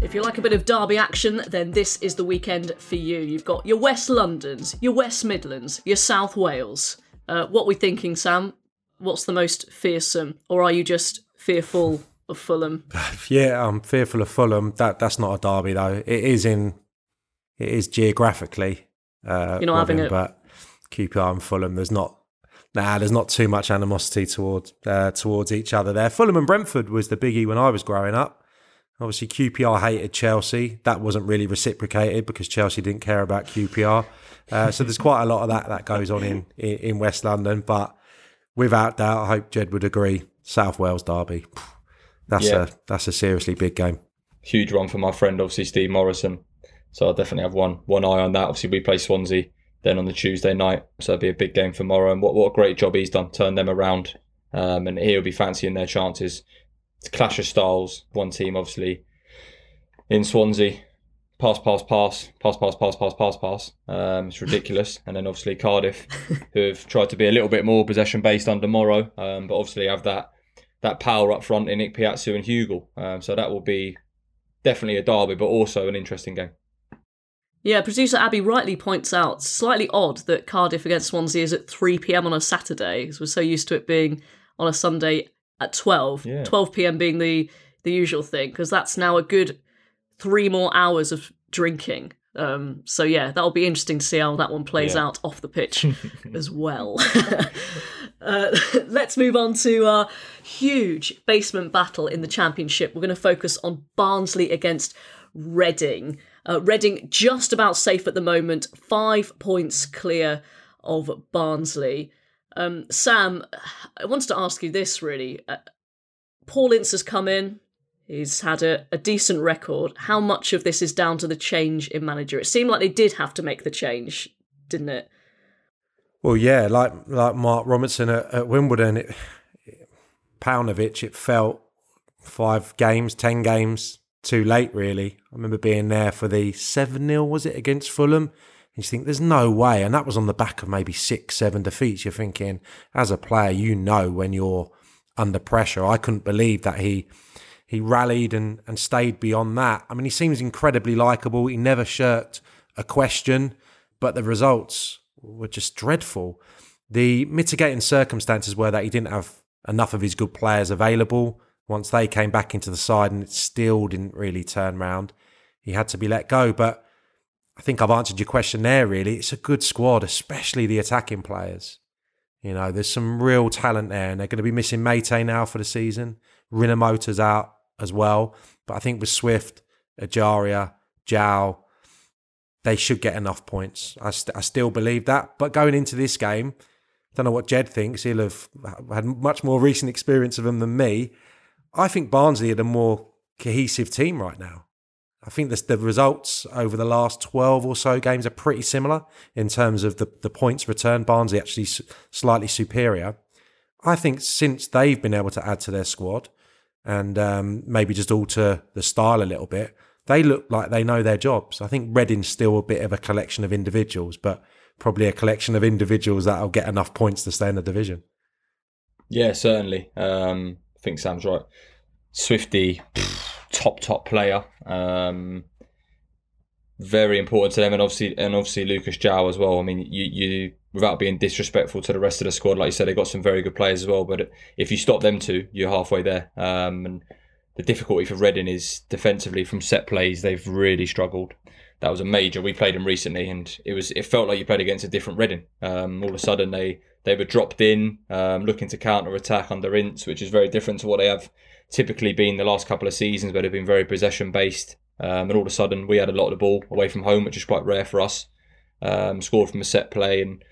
If you like a bit of derby action, then this is the weekend for you. You've got your West Londons, your West Midlands, your South Wales. Uh, what we thinking, Sam? What's the most fearsome, or are you just fearful of Fulham? Yeah, I'm fearful of Fulham. That that's not a derby though. It is in, it is geographically. Uh, You're not having it. but QPR and Fulham. There's not. Nah, there's not too much animosity towards uh, towards each other there. Fulham and Brentford was the biggie when I was growing up. Obviously, QPR hated Chelsea. That wasn't really reciprocated because Chelsea didn't care about QPR. Uh, so there's quite a lot of that that goes on in, in, in West London. But without doubt, I hope Jed would agree. South Wales derby. That's Yeah. a that's a seriously big game. Huge one for my friend, obviously Steve Morison. So I'll definitely have one one eye on that. Obviously, we play Swansea then on the Tuesday night, so it'll be a big game for Morrow. And what what a great job he's done, turned them around. Um, and he'll be fancying their chances. It's clash of styles. One team, obviously, in Swansea, pass, pass, pass, pass, pass, pass, pass, pass, pass. Um, it's ridiculous. and then obviously Cardiff, who have tried to be a little bit more possession based under Morrow, um, but obviously have that that power up front in Ikpeazu and Hugill. Um, so that will be definitely a derby, but also an interesting game. Yeah, producer Abby rightly points out slightly odd that Cardiff against Swansea is at 3 pm on a Saturday, because we're so used to it being on a Sunday at 12. Yeah. 12 pm being the, the usual thing, because that's now a good three more hours of drinking. Um, so yeah, that'll be interesting to see how that one plays Yeah. out off the pitch as well. uh, let's move on to our huge basement battle in the championship. We're going to focus on Barnsley against Reading. Uh, Reading just about safe at the moment, five points clear of Barnsley. Um, Sam, I wanted to ask you this really. Uh, Paul Ince has come in. He's had a, a decent record. How much of this is down to the change in manager? It seemed like they did have to make the change, didn't it? Well, yeah, like like Mark Robinson at, at Wimbledon, it, Paunovic, it felt five games, ten games too late. Really, I remember being there for the seven 0 was it against Fulham. And you think there's no way, and that was on the back of maybe six, seven defeats. You're thinking, as a player, you know when you're under pressure. I couldn't believe that he he rallied and, and stayed beyond that. I mean, he seems incredibly likable. He never shirked a question, but the results were just dreadful. The mitigating circumstances were that he didn't have enough of his good players available. Once they came back into the side and it still didn't really turn round, he had to be let go. But I think I've answered your question there, really. It's a good squad, especially the attacking players. You know, there's some real talent there, and they're going to be missing Meite now for the season. Rinomhota's out as well. But I think with Swift, Ejaria, João, they should get enough points. I, st- I still believe that. But going into this game, I don't know what Jed thinks. He'll have had much more recent experience of them than me. I think Barnsley are a more cohesive team right now. I think the, the results over the last 12 or so games are pretty similar in terms of the, the points returned. Barnsley actually slightly superior. I think since they've been able to add to their squad and um, maybe just alter the style a little bit, they look like they know their jobs. I think Reading's still a bit of a collection of individuals, but probably a collection of individuals that'll get enough points to stay in the division. Yeah, certainly. Um, I think Sam's right. Swifty, top top player. Um, very important to them, and obviously, and obviously Lucas João as well. I mean, you you without being disrespectful to the rest of the squad, like you said, they got some very good players as well. But if you stop them two, you're halfway there. Um, and the difficulty for Reading is defensively from set plays. They've really struggled. That was a major. We played them recently, and it was it felt like you played against a different Reading. Um, all of a sudden, they they were dropped in, um, looking to counter attack under Ince, which is very different to what they have typically been the last couple of seasons where they've been very possession based. Um, and all of a sudden, we had a lot of the ball away from home, which is quite rare for us. Um, scored from a set play, and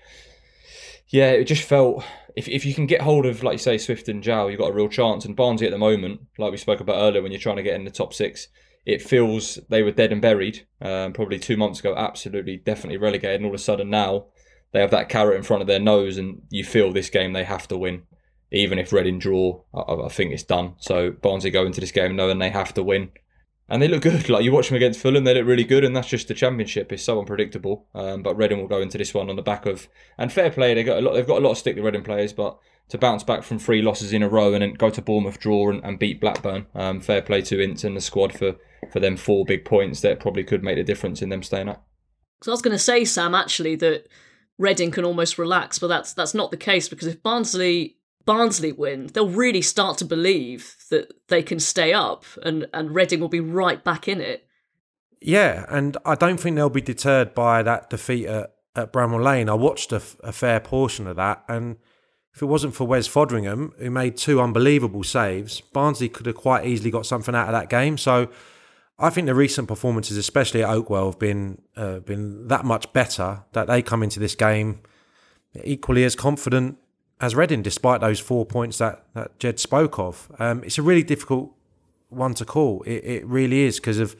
yeah, it just felt if, if you can get hold of, like you say, Swift and João, you've got a real chance. And Barnsley at the moment, like we spoke about earlier, when you're trying to get in the top six, it feels they were dead and buried. Um, probably two months ago, absolutely, definitely relegated, and all of a sudden now they have that carrot in front of their nose, and you feel this game they have to win even if Reading draw, I, I, think it's done. So Barnsley go into this game knowing they have to win, and they look good. Like you watch them against Fulham, they look really good, and that's just the Championship. It's so unpredictable. Um, but Reading will go into this one on the back of and fair play. They got a lot. They've got a lot of stick the Reading players, but to bounce back from three losses in a row and then go to Bournemouth draw and, and beat Blackburn, um, fair play to Ince and the squad for for them four big points that probably could make the difference in them staying up. So I was going to say, Sam, actually that. Reading can almost relax, but that's that's not the case because if Barnsley Barnsley win, they'll really start to believe that they can stay up and, and Reading will be right back in it. Yeah, and I don't think they'll be deterred by that defeat at, at Bramall Lane. I watched a, a fair portion of that, and if it wasn't for Wes Foderingham, who made two unbelievable saves, Barnsley could have quite easily got something out of that game. So I think the recent performances, especially at Oakwell, have been uh, been that much better that they come into this game equally as confident as Reading, despite those four points that, that Jed spoke of. Um, it's a really difficult one to call. It, it really is because of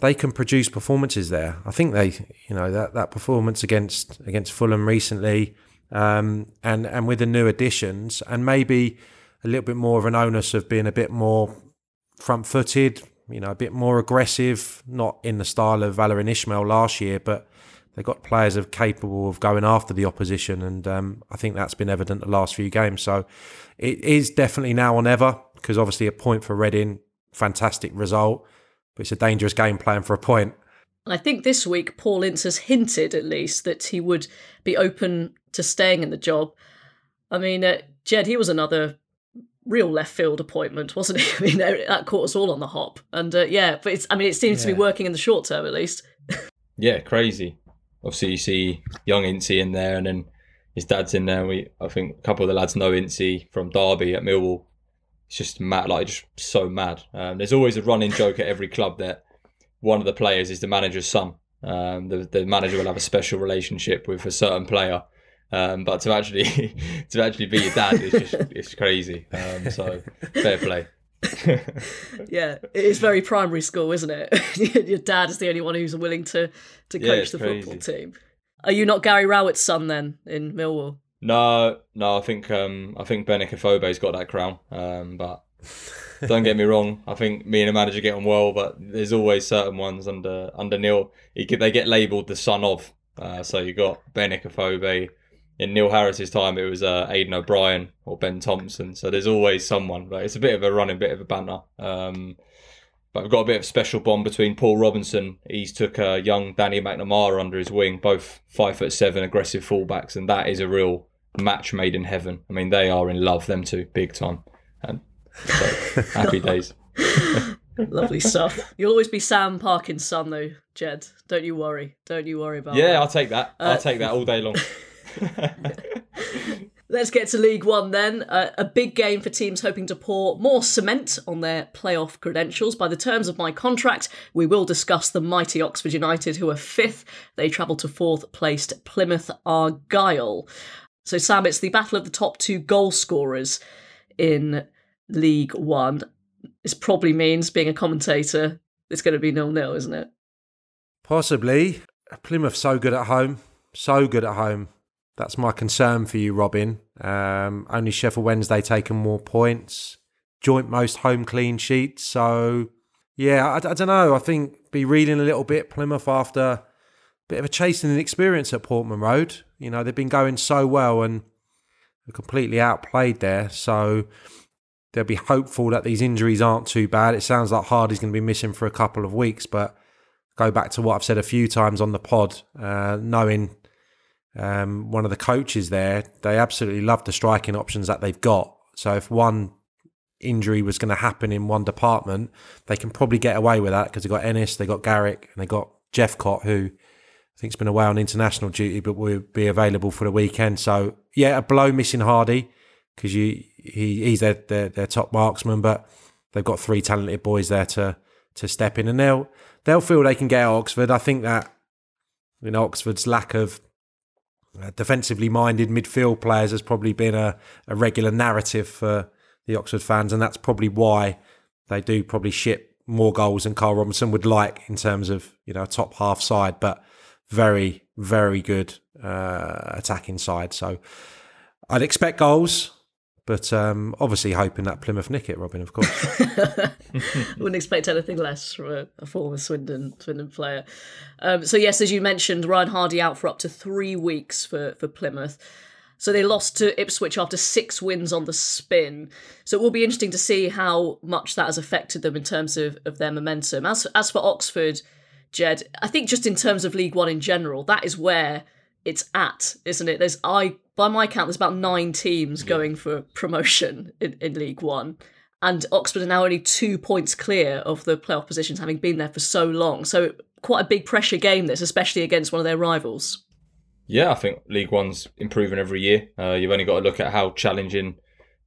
they can produce performances there. I think they, you know, that, that performance against against Fulham recently, um, and and with the new additions, and maybe a little bit more of an onus of being a bit more front footed, you know, a bit more aggressive, not in the style of Valérien Ismaël last year, but they've got players are capable of going after the opposition, and um, I think that's been evident the last few games. So it is definitely now or never because obviously a point for Reading, fantastic result, but it's a dangerous game plan for a point. I think this week Paul Ince has hinted at least that he would be open to staying in the job. I mean, uh, Jed, he was another real left field appointment, wasn't he? I mean, that caught us all on the hop. And uh, yeah, but it's, I mean, it seems yeah. to be working in the short term at least. yeah, crazy obviously you see young Incy in there, and then his dad's in there. We I think a couple of the lads know Incy from Derby at Millwall. It's just mad, like just so mad. Um, there's always a running joke at every club that one of the players is the manager's son. Um, the the manager will have a special relationship with a certain player. Um, but to actually to actually be your dad is just it's crazy. Um, so fair play. yeah, it is very primary school, isn't it? Your dad is the only one who's willing to to coach yeah, the crazy. football team. Are you not Gary Rowett's son then in Millwall? No, no. I think um, I think Benik Afobe's got that crown. Um, but don't get me wrong. I think me and the manager get on well, but there's always certain ones under under Neil. They get labelled the son of. Uh, so you got Benik Afobe, in Neil Harris's time, it was uh, Aiden O'Brien or Ben Thompson. So there's always someone, but it's a bit of a running, bit of a banter. Um, but I've got a bit of a special bond between Paul Robinson. He's took a young Danny McNamara under his wing, both five foot seven, aggressive fullbacks, and that is a real match made in heaven. I mean, they are in love, them two, big time. And so, happy days. Lovely stuff. You'll always be Sam Parkin's son, though, Jed. Don't you worry. Don't you worry about yeah, that. I'll take that. I'll uh, take that all day long. Let's get to League One then. Uh, a big game for teams hoping to pour more cement on their playoff credentials. By the terms of my contract, we will discuss the mighty Oxford United, who are fifth. They travel to fourth placed Plymouth Argyle. So, Sam, it's the battle of the top two goal scorers in League One. This probably means, being a commentator, it's going to be nil nil, isn't it? Possibly. Plymouth so good at home. So good at home. That's my concern for you, Robin. Um, only Sheffield Wednesday taking more points, joint most home clean sheets. So, yeah, I, I don't know. I think be reading a little bit Plymouth after a bit of a chasing experience at Portman Road. You know, they've been going so well and completely outplayed there. So, they'll be hopeful that these injuries aren't too bad. It sounds like Hardie's going to be missing for a couple of weeks, but go back to what I've said a few times on the pod, uh, knowing um, one of the coaches there, they absolutely love the striking options that they've got. So if one injury was going to happen in one department, they can probably get away with that because they've got Ennis, they've got Garrick, and they've got Jephcott, who I think's been away on international duty, but will be available for the weekend. So yeah, a blow missing Hardie. because he, he's their, their their top marksman, but they've got three talented boys there to to step in, and they'll they'll feel they can get Oxford. I think that know Oxford's lack of uh, defensively minded midfield players has probably been a, a regular narrative for the Oxford fans, and that's probably why they do probably ship more goals than Karl Robinson would like in terms of you know top half side, but very very good uh, attacking side. So I'd expect goals. But um, obviously, hoping that Plymouth nick it, Robin, of course. Wouldn't expect anything less from a, a former Swindon Swindon player. Um, so yes, as you mentioned, Ryan Hardie out for up to three weeks for for Plymouth. So they lost to Ipswich after six wins on the spin. So it will be interesting to see how much that has affected them in terms of, of their momentum. As as for Oxford, Jed, I think just in terms of League One in general, that is where it's at, isn't it? There's I by my count, there's about nine teams going for promotion in, in League One. And Oxford are now only two points clear of the playoff positions, having been there for so long. So quite a big pressure game this, especially against one of their rivals. Yeah, I think League One's improving every year. Uh, you've only got to look at how challenging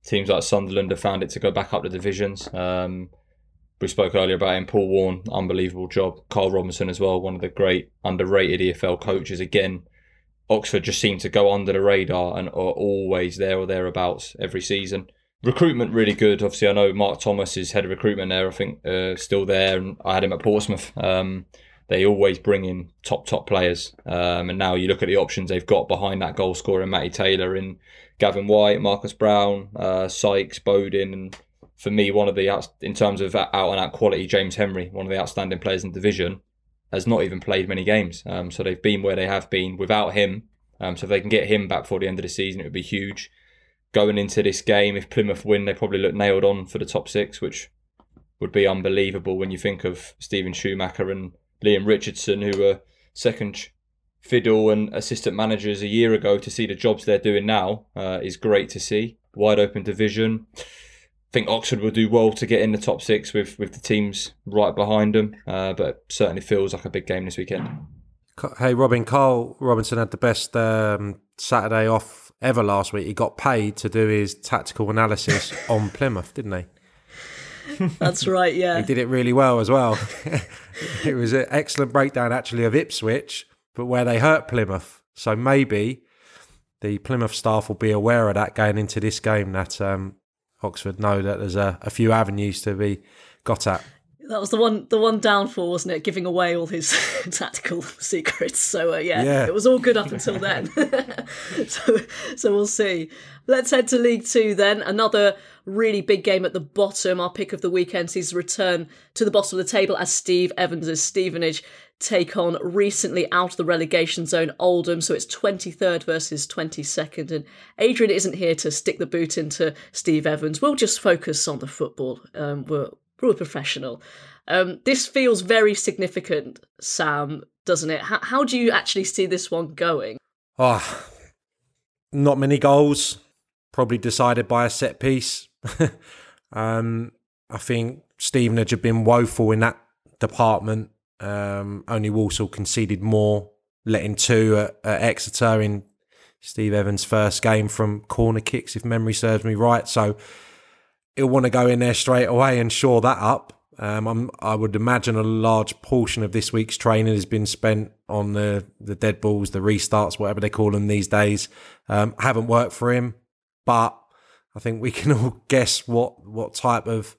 teams like Sunderland have found it to go back up the divisions. Um, we spoke earlier about him, Paul Warne, unbelievable job. Karl Robinson as well, one of the great underrated EFL coaches. Again, Oxford just seem to go under the radar and are always there or thereabouts every season. Recruitment really good. Obviously, I know Mark Thomas is head of recruitment there. I think uh, still there, and I had him at Portsmouth. Um, they always bring in top top players, um, and now you look at the options they've got behind that goal scorer, Matty Taylor, in Gavin Whyte, Marcus Browne, uh, Sykes, Bodin, and for me, one of the in terms of out and out quality, James Henry, one of the outstanding players in the division has not even played many games. Um, so they've been where they have been without him. Um, so if they can get him back before the end of the season, it would be huge. Going into this game, if Plymouth win, they probably look nailed on for the top six, which would be unbelievable when you think of Steven Schumacher and Liam Richardson, who were second fiddle and assistant managers a year ago. To see the jobs they're doing now uh, is great to see. Wide open division think Oxford will do well to get in the top six with with the teams right behind them. Uh, but certainly feels like a big game this weekend. Hey, Robin, Karl Robinson had the best um, Saturday off ever last week. He got paid to do his tactical analysis on Plymouth, didn't he? That's right, yeah. he did it really well as well. it was an excellent breakdown, actually, of Ipswich, but where they hurt Plymouth. So maybe the Plymouth staff will be aware of that going into this game that um, Oxford know that there's a, a few avenues to be got at. That was the one, the one downfall, wasn't it? Giving away all his tactical secrets. So uh, yeah, yeah, it was all good up until then. so, so we'll see. Let's head to League Two then. Another really big game at the bottom. Our pick of the weekend sees return to the bottom of the table as Steve Evans' Stevenage take on recently out of the relegation zone Oldham. So it's 23rd versus 22nd. And Adrian isn't here to stick the boot into Steve Evans. We'll just focus on the football. Um, we're, we're professional. Um, this feels very significant, Sam, doesn't it? How, how do you actually see this one going? Oh, not many goals. Probably decided by a set piece. um, I think Stevenage have been woeful in that department. Um, only Walsall conceded more, letting two at, at, Exeter in Steve Evans' first game from corner kicks, if memory serves me right. So he'll want to go in there straight away and shore that up. Um, i would imagine a large portion of this week's training has been spent on the the dead balls, the restarts, whatever they call them these days. Um, haven't worked for him, but I think we can all guess what what type of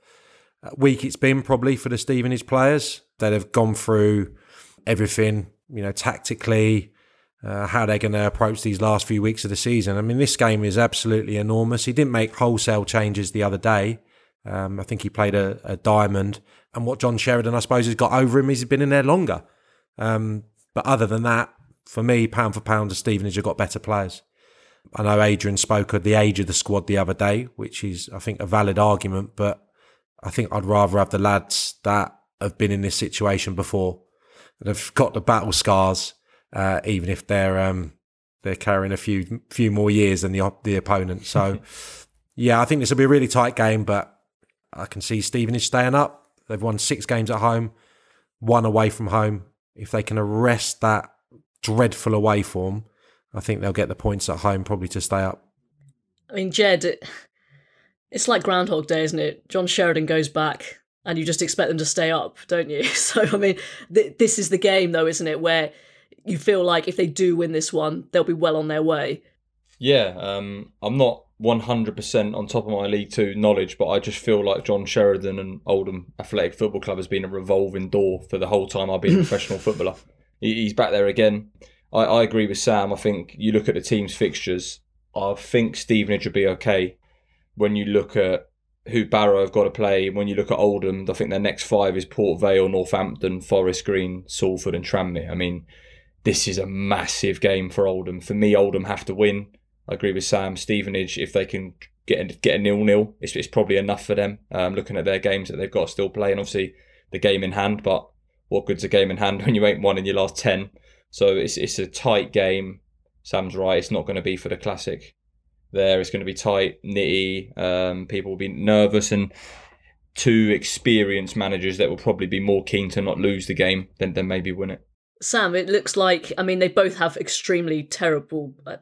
week it's been probably for the Stevenage players that have gone through everything, you know, tactically, uh, how they're going to approach these last few weeks of the season. I mean, this game is absolutely enormous. He didn't make wholesale changes the other day. Um, I think he played a, a, diamond. And what John Sheridan, I suppose, has got over him is he's been in there longer. Um, but other than that, for me, pound for pound, Stevenage have got better players. I know Adrian spoke of the age of the squad the other day, which is, I think, a valid argument. But I think I'd rather have the lads that have been in this situation before have got the battle scars, uh, even if they're um, they're carrying a few few more years than the the opponent. So, yeah, I think this will be a really tight game, but I can see Stevenage staying up. They've won six games at home, one away from home. If they can arrest that dreadful away form, I think they'll get the points at home probably to stay up. I mean, Jed, it, it's like Groundhog Day, isn't it? John Sheridan goes back, and you just expect them to stay up, don't you? So, I mean, th- this is the game, though, isn't it? Where you feel like if they do win this one, they'll be well on their way. Yeah, um, I'm not 100% on top of my League Two knowledge, but I just feel like John Sheridan and Oldham Athletic Football Club has been a revolving door for the whole time I've been a professional footballer. He's back there again. I, I agree with Sam. I think you look at the team's fixtures, I think Stevenage would be okay. When you look at who Barrow have got to play, when you look at Oldham, I think their next five is Port Vale, Northampton, Forest Green, Salford, and Tranmere. I mean, this is a massive game for Oldham. For me, Oldham have to win. I agree with Sam. Stevenage, if they can get a, get a nil nil, it's, it's probably enough for them. Um, looking at their games that they've got still play, and obviously the game in hand. But what good's a game in hand when you ain't won in your last ten? So it's it's a tight game. Sam's right. It's not going to be for the classic. There, it's going to be tight, nitty. Um, people will be nervous, and two experienced managers that will probably be more keen to not lose the game than than maybe win it. Sam, it looks like I mean they both have extremely terrible, uh,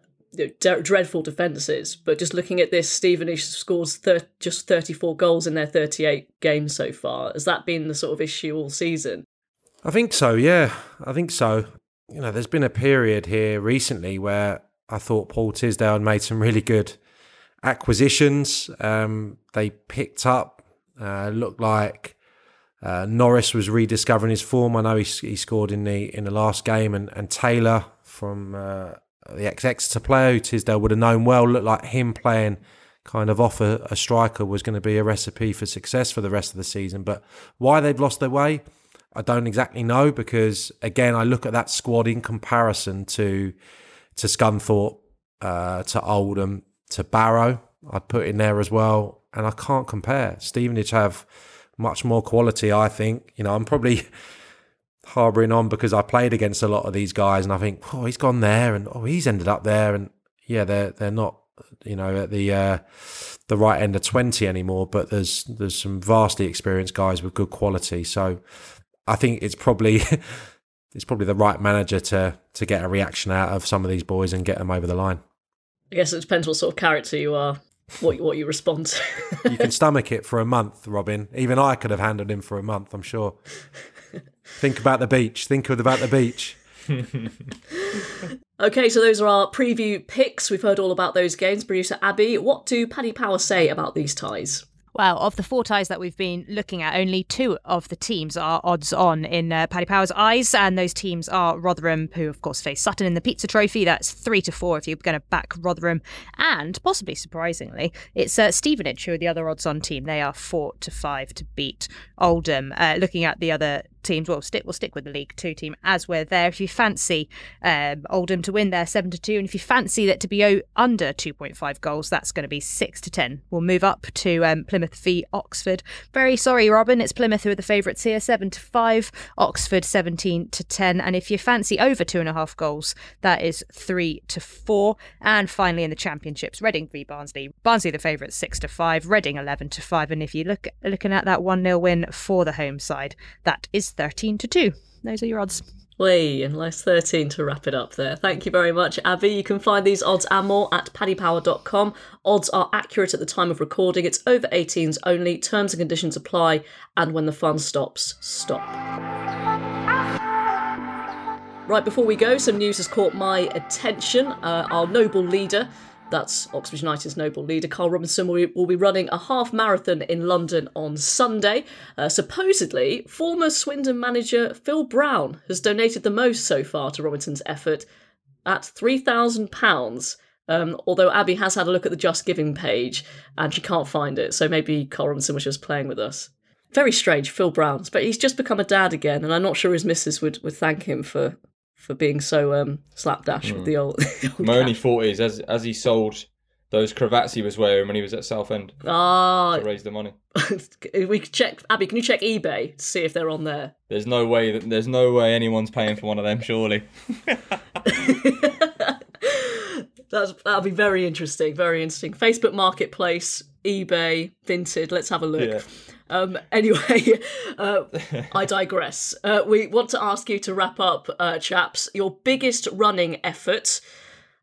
dreadful defences. But just looking at this, Stevenage scores thir- just thirty-four goals in their thirty-eight games so far. Has that been the sort of issue all season? I think so. Yeah, I think so. You know, there's been a period here recently where I thought Paul Tisdale had made some really good acquisitions. Um, they picked up, uh, looked like uh, Norris was rediscovering his form. I know he, he scored in the in the last game, and, and Taylor from uh, the ex Exeter player who Tisdale would have known well looked like him playing kind of off a, a striker was going to be a recipe for success for the rest of the season. But why they've lost their way, I don't exactly know because again, I look at that squad in comparison to to Scunthorpe, uh, to Oldham, to Barrow. I'd put in there as well, and I can't compare. Stevenage have much more quality, I think. You know, I'm probably harboring on because I played against a lot of these guys, and I think, oh, he's gone there, and oh, he's ended up there, and yeah, they're they're not, you know, at the uh, the right end of twenty anymore. But there's there's some vastly experienced guys with good quality, so I think it's probably. it's probably the right manager to to get a reaction out of some of these boys and get them over the line. I guess it depends what sort of character you are, what what you respond to. you can stomach it for a month, Robin. Even I could have handled him for a month, I'm sure. Think about the beach. Think about the beach. okay, so those are our preview picks. We've heard all about those games. Producer Abby, what do Paddy Power say about these ties? Well, of the four ties that we've been looking at, only two of the teams are odds on in uh, Paddy Power's eyes, and those teams are Rotherham, who of course face Sutton in the Pizza Trophy. That's three to four if you're going to back Rotherham, and possibly surprisingly, it's uh, Stevenage who are the other odds on team. They are four to five to beat Oldham. Uh, looking at the other teams. Well, stick we'll stick with the League Two team as we're there. If you fancy um, Oldham to win there seven to two, and if you fancy that to be under two point five goals, that's going to be six to ten. We'll move up to um, Plymouth v Oxford. Very sorry, Robin. It's Plymouth who are the favourites here, seven to five. Oxford seventeen to ten. And if you fancy over two and a half goals, that is three to four. And finally in the championships, Reading v Barnsley. Barnsley the favourites six to five. Reading eleven to five. And if you look looking at that one 0 win for the home side, that is 13 to 2. Those are your odds. Way and less 13 to wrap it up there. Thank you very much, Abby. You can find these odds and more at paddypower.com. Odds are accurate at the time of recording. It's over 18s only. Terms and conditions apply. And when the fun stops, stop. Right, before we go, some news has caught my attention. Uh, our noble leader, that's Oxford United's noble leader, Karl Robinson, will be, will be running a half marathon in London on Sunday. Uh, supposedly, former Swindon manager Phil Brown has donated the most so far to Robinson's effort at £3,000. Um, although Abby has had a look at the Just Giving page and she can't find it, so maybe Karl Robinson was just playing with us. Very strange, Phil Brown's, but he's just become a dad again, and I'm not sure his missus would, would thank him for for being so um, slapdash mm. with the old. The old My only thought is as as he sold those cravats he was wearing when he was at Southend. Ah, to raise the money. we could check. Abby, can you check eBay to see if they're on there? There's no way that there's no way anyone's paying for one of them. Surely. That's that'll be very interesting. Very interesting. Facebook Marketplace, eBay, Vinted. Let's have a look. Yeah. Um, anyway, uh, I digress. Uh, we want to ask you to wrap up, uh, chaps, your biggest running effort,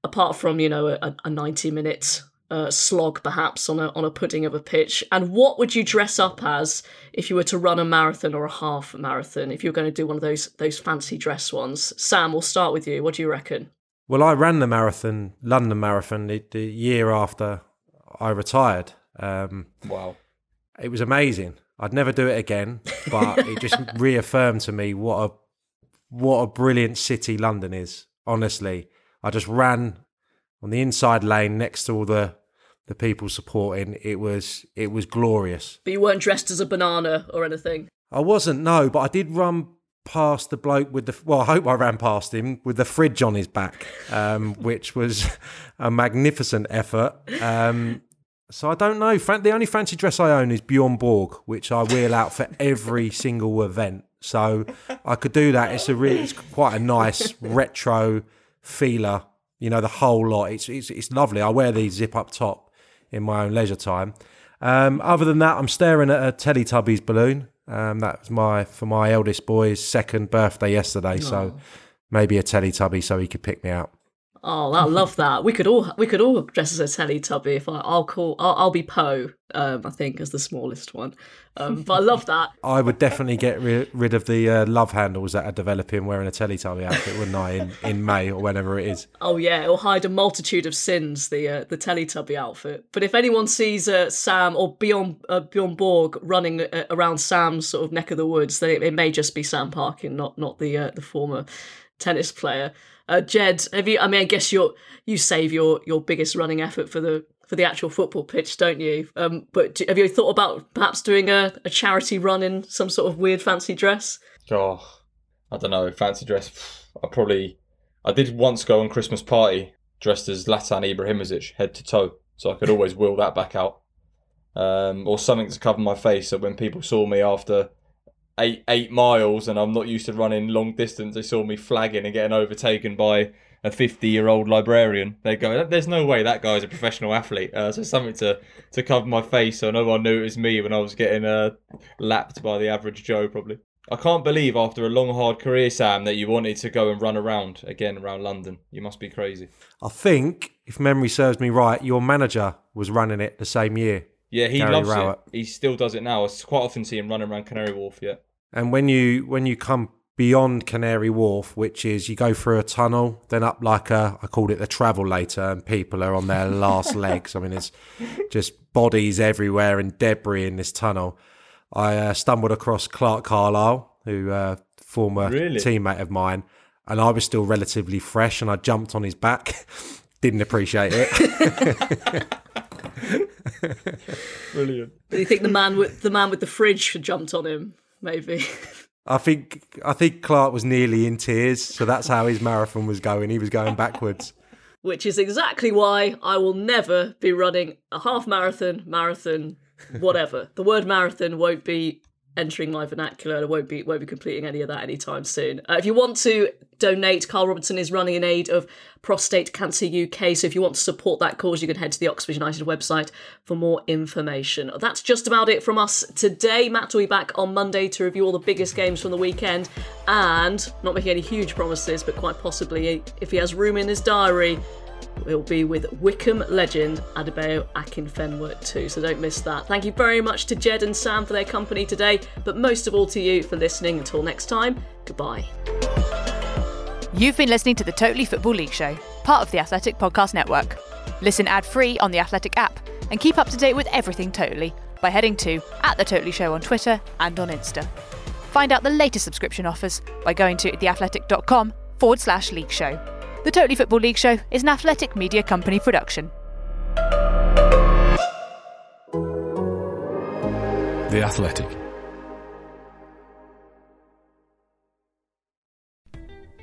apart from, you know, a, a 90 minute uh, slog, perhaps on a on a pudding of a pitch? And what would you dress up as if you were to run a marathon or a half marathon? If you're going to do one of those those fancy dress ones, Sam, we'll start with you. What do you reckon? Well, I ran the marathon, London Marathon, the, the year after I retired. Um, wow, it was amazing. I'd never do it again, but it just reaffirmed to me what a what a brilliant city London is. Honestly, I just ran on the inside lane next to all the the people supporting. It was it was glorious. But you weren't dressed as a banana or anything. I wasn't, no, but I did run past the bloke with the well, I hope I ran past him with the fridge on his back, um, which was a magnificent effort. Um, so I don't know. The only fancy dress I own is Bjorn Borg, which I wheel out for every single event. So I could do that. It's a really, it's quite a nice retro feeler. You know, the whole lot. It's it's, it's lovely. I wear these zip up top in my own leisure time. Um, other than that, I'm staring at a Teletubbies balloon. Um, that was my for my eldest boy's second birthday yesterday. So maybe a Teletubby so he could pick me out. Oh, I love that. We could all we could all dress as a Teletubby. If I, I'll call, I'll, I'll be Po. Um, I think as the smallest one. Um, but I love that. I would definitely get ri- rid of the uh, love handles that are developing wearing a Teletubby outfit, wouldn't I? In, in May or whenever it is. Oh yeah, it'll hide a multitude of sins. The uh, the Teletubby outfit. But if anyone sees uh, Sam or Bjorn uh, Bjorn Borg running uh, around Sam's sort of neck of the woods, then it, it may just be Sam Parkin, not not the uh, the former tennis player. Uh, Jed, have you? I mean, I guess you you save your your biggest running effort for the for the actual football pitch, don't you? Um, but do, have you thought about perhaps doing a, a charity run in some sort of weird fancy dress? Oh, I don't know, fancy dress. I probably I did once go on Christmas party dressed as Zlatan Ibrahimovic, head to toe, so I could always wheel that back out, um, or something to cover my face, so when people saw me after eight eight miles and I'm not used to running long distance, they saw me flagging and getting overtaken by a 50 year old librarian. They go, "There's no way that guy's a professional athlete." Uh, so something to to cover my face so no one knew it was me when I was getting uh, lapped by the average Joe. Probably. I can't believe after a long hard career, Sam, that you wanted to go and run around again around London. You must be crazy. I think, if memory serves me right, your manager was running it the same year. Yeah, he Gary loves Rowett. it. He still does it now. I quite often see him running around Canary Wharf. Yeah. And when you when you come beyond Canary Wharf, which is you go through a tunnel, then up like a I called it the travel later, and people are on their last legs. I mean, it's just bodies everywhere and debris in this tunnel. I uh, stumbled across Clarke Carlisle, who uh, former Really? teammate of mine, and I was still relatively fresh, and I jumped on his back. Didn't appreciate it. Brilliant. Do you think the man with the man with the fridge jumped on him? Maybe. I think I think Clark was nearly in tears, so that's how his marathon was going. He was going backwards. Which is exactly why I will never be running a half marathon, marathon, whatever. the word marathon won't be entering my vernacular. and I won't be won't be completing any of that anytime soon. Uh, if you want to donate, Karl Robertson is running in aid of Prostate Cancer UK. So if you want to support that cause, you can head to the Oxford United website for more information. That's just about it from us today. Matt will be back on Monday to review all the biggest games from the weekend, and not making any huge promises, but quite possibly, if he has room in his diary, We'll be with Wycombe legend Adebayo Akinfenwa too, so don't miss that. Thank you very much to Jed and Sam for their company today, but most of all to you for listening. Until next time, goodbye. You've been listening to the Totally Football League Show, part of the Athletic Podcast Network. Listen ad free on the Athletic app and keep up to date with everything Totally by heading to at the Totally Show on Twitter and on Insta. Find out the latest subscription offers by going to theathletic.com forward slash league show. The Totally Football League Show is an athletic media company production. The Athletic.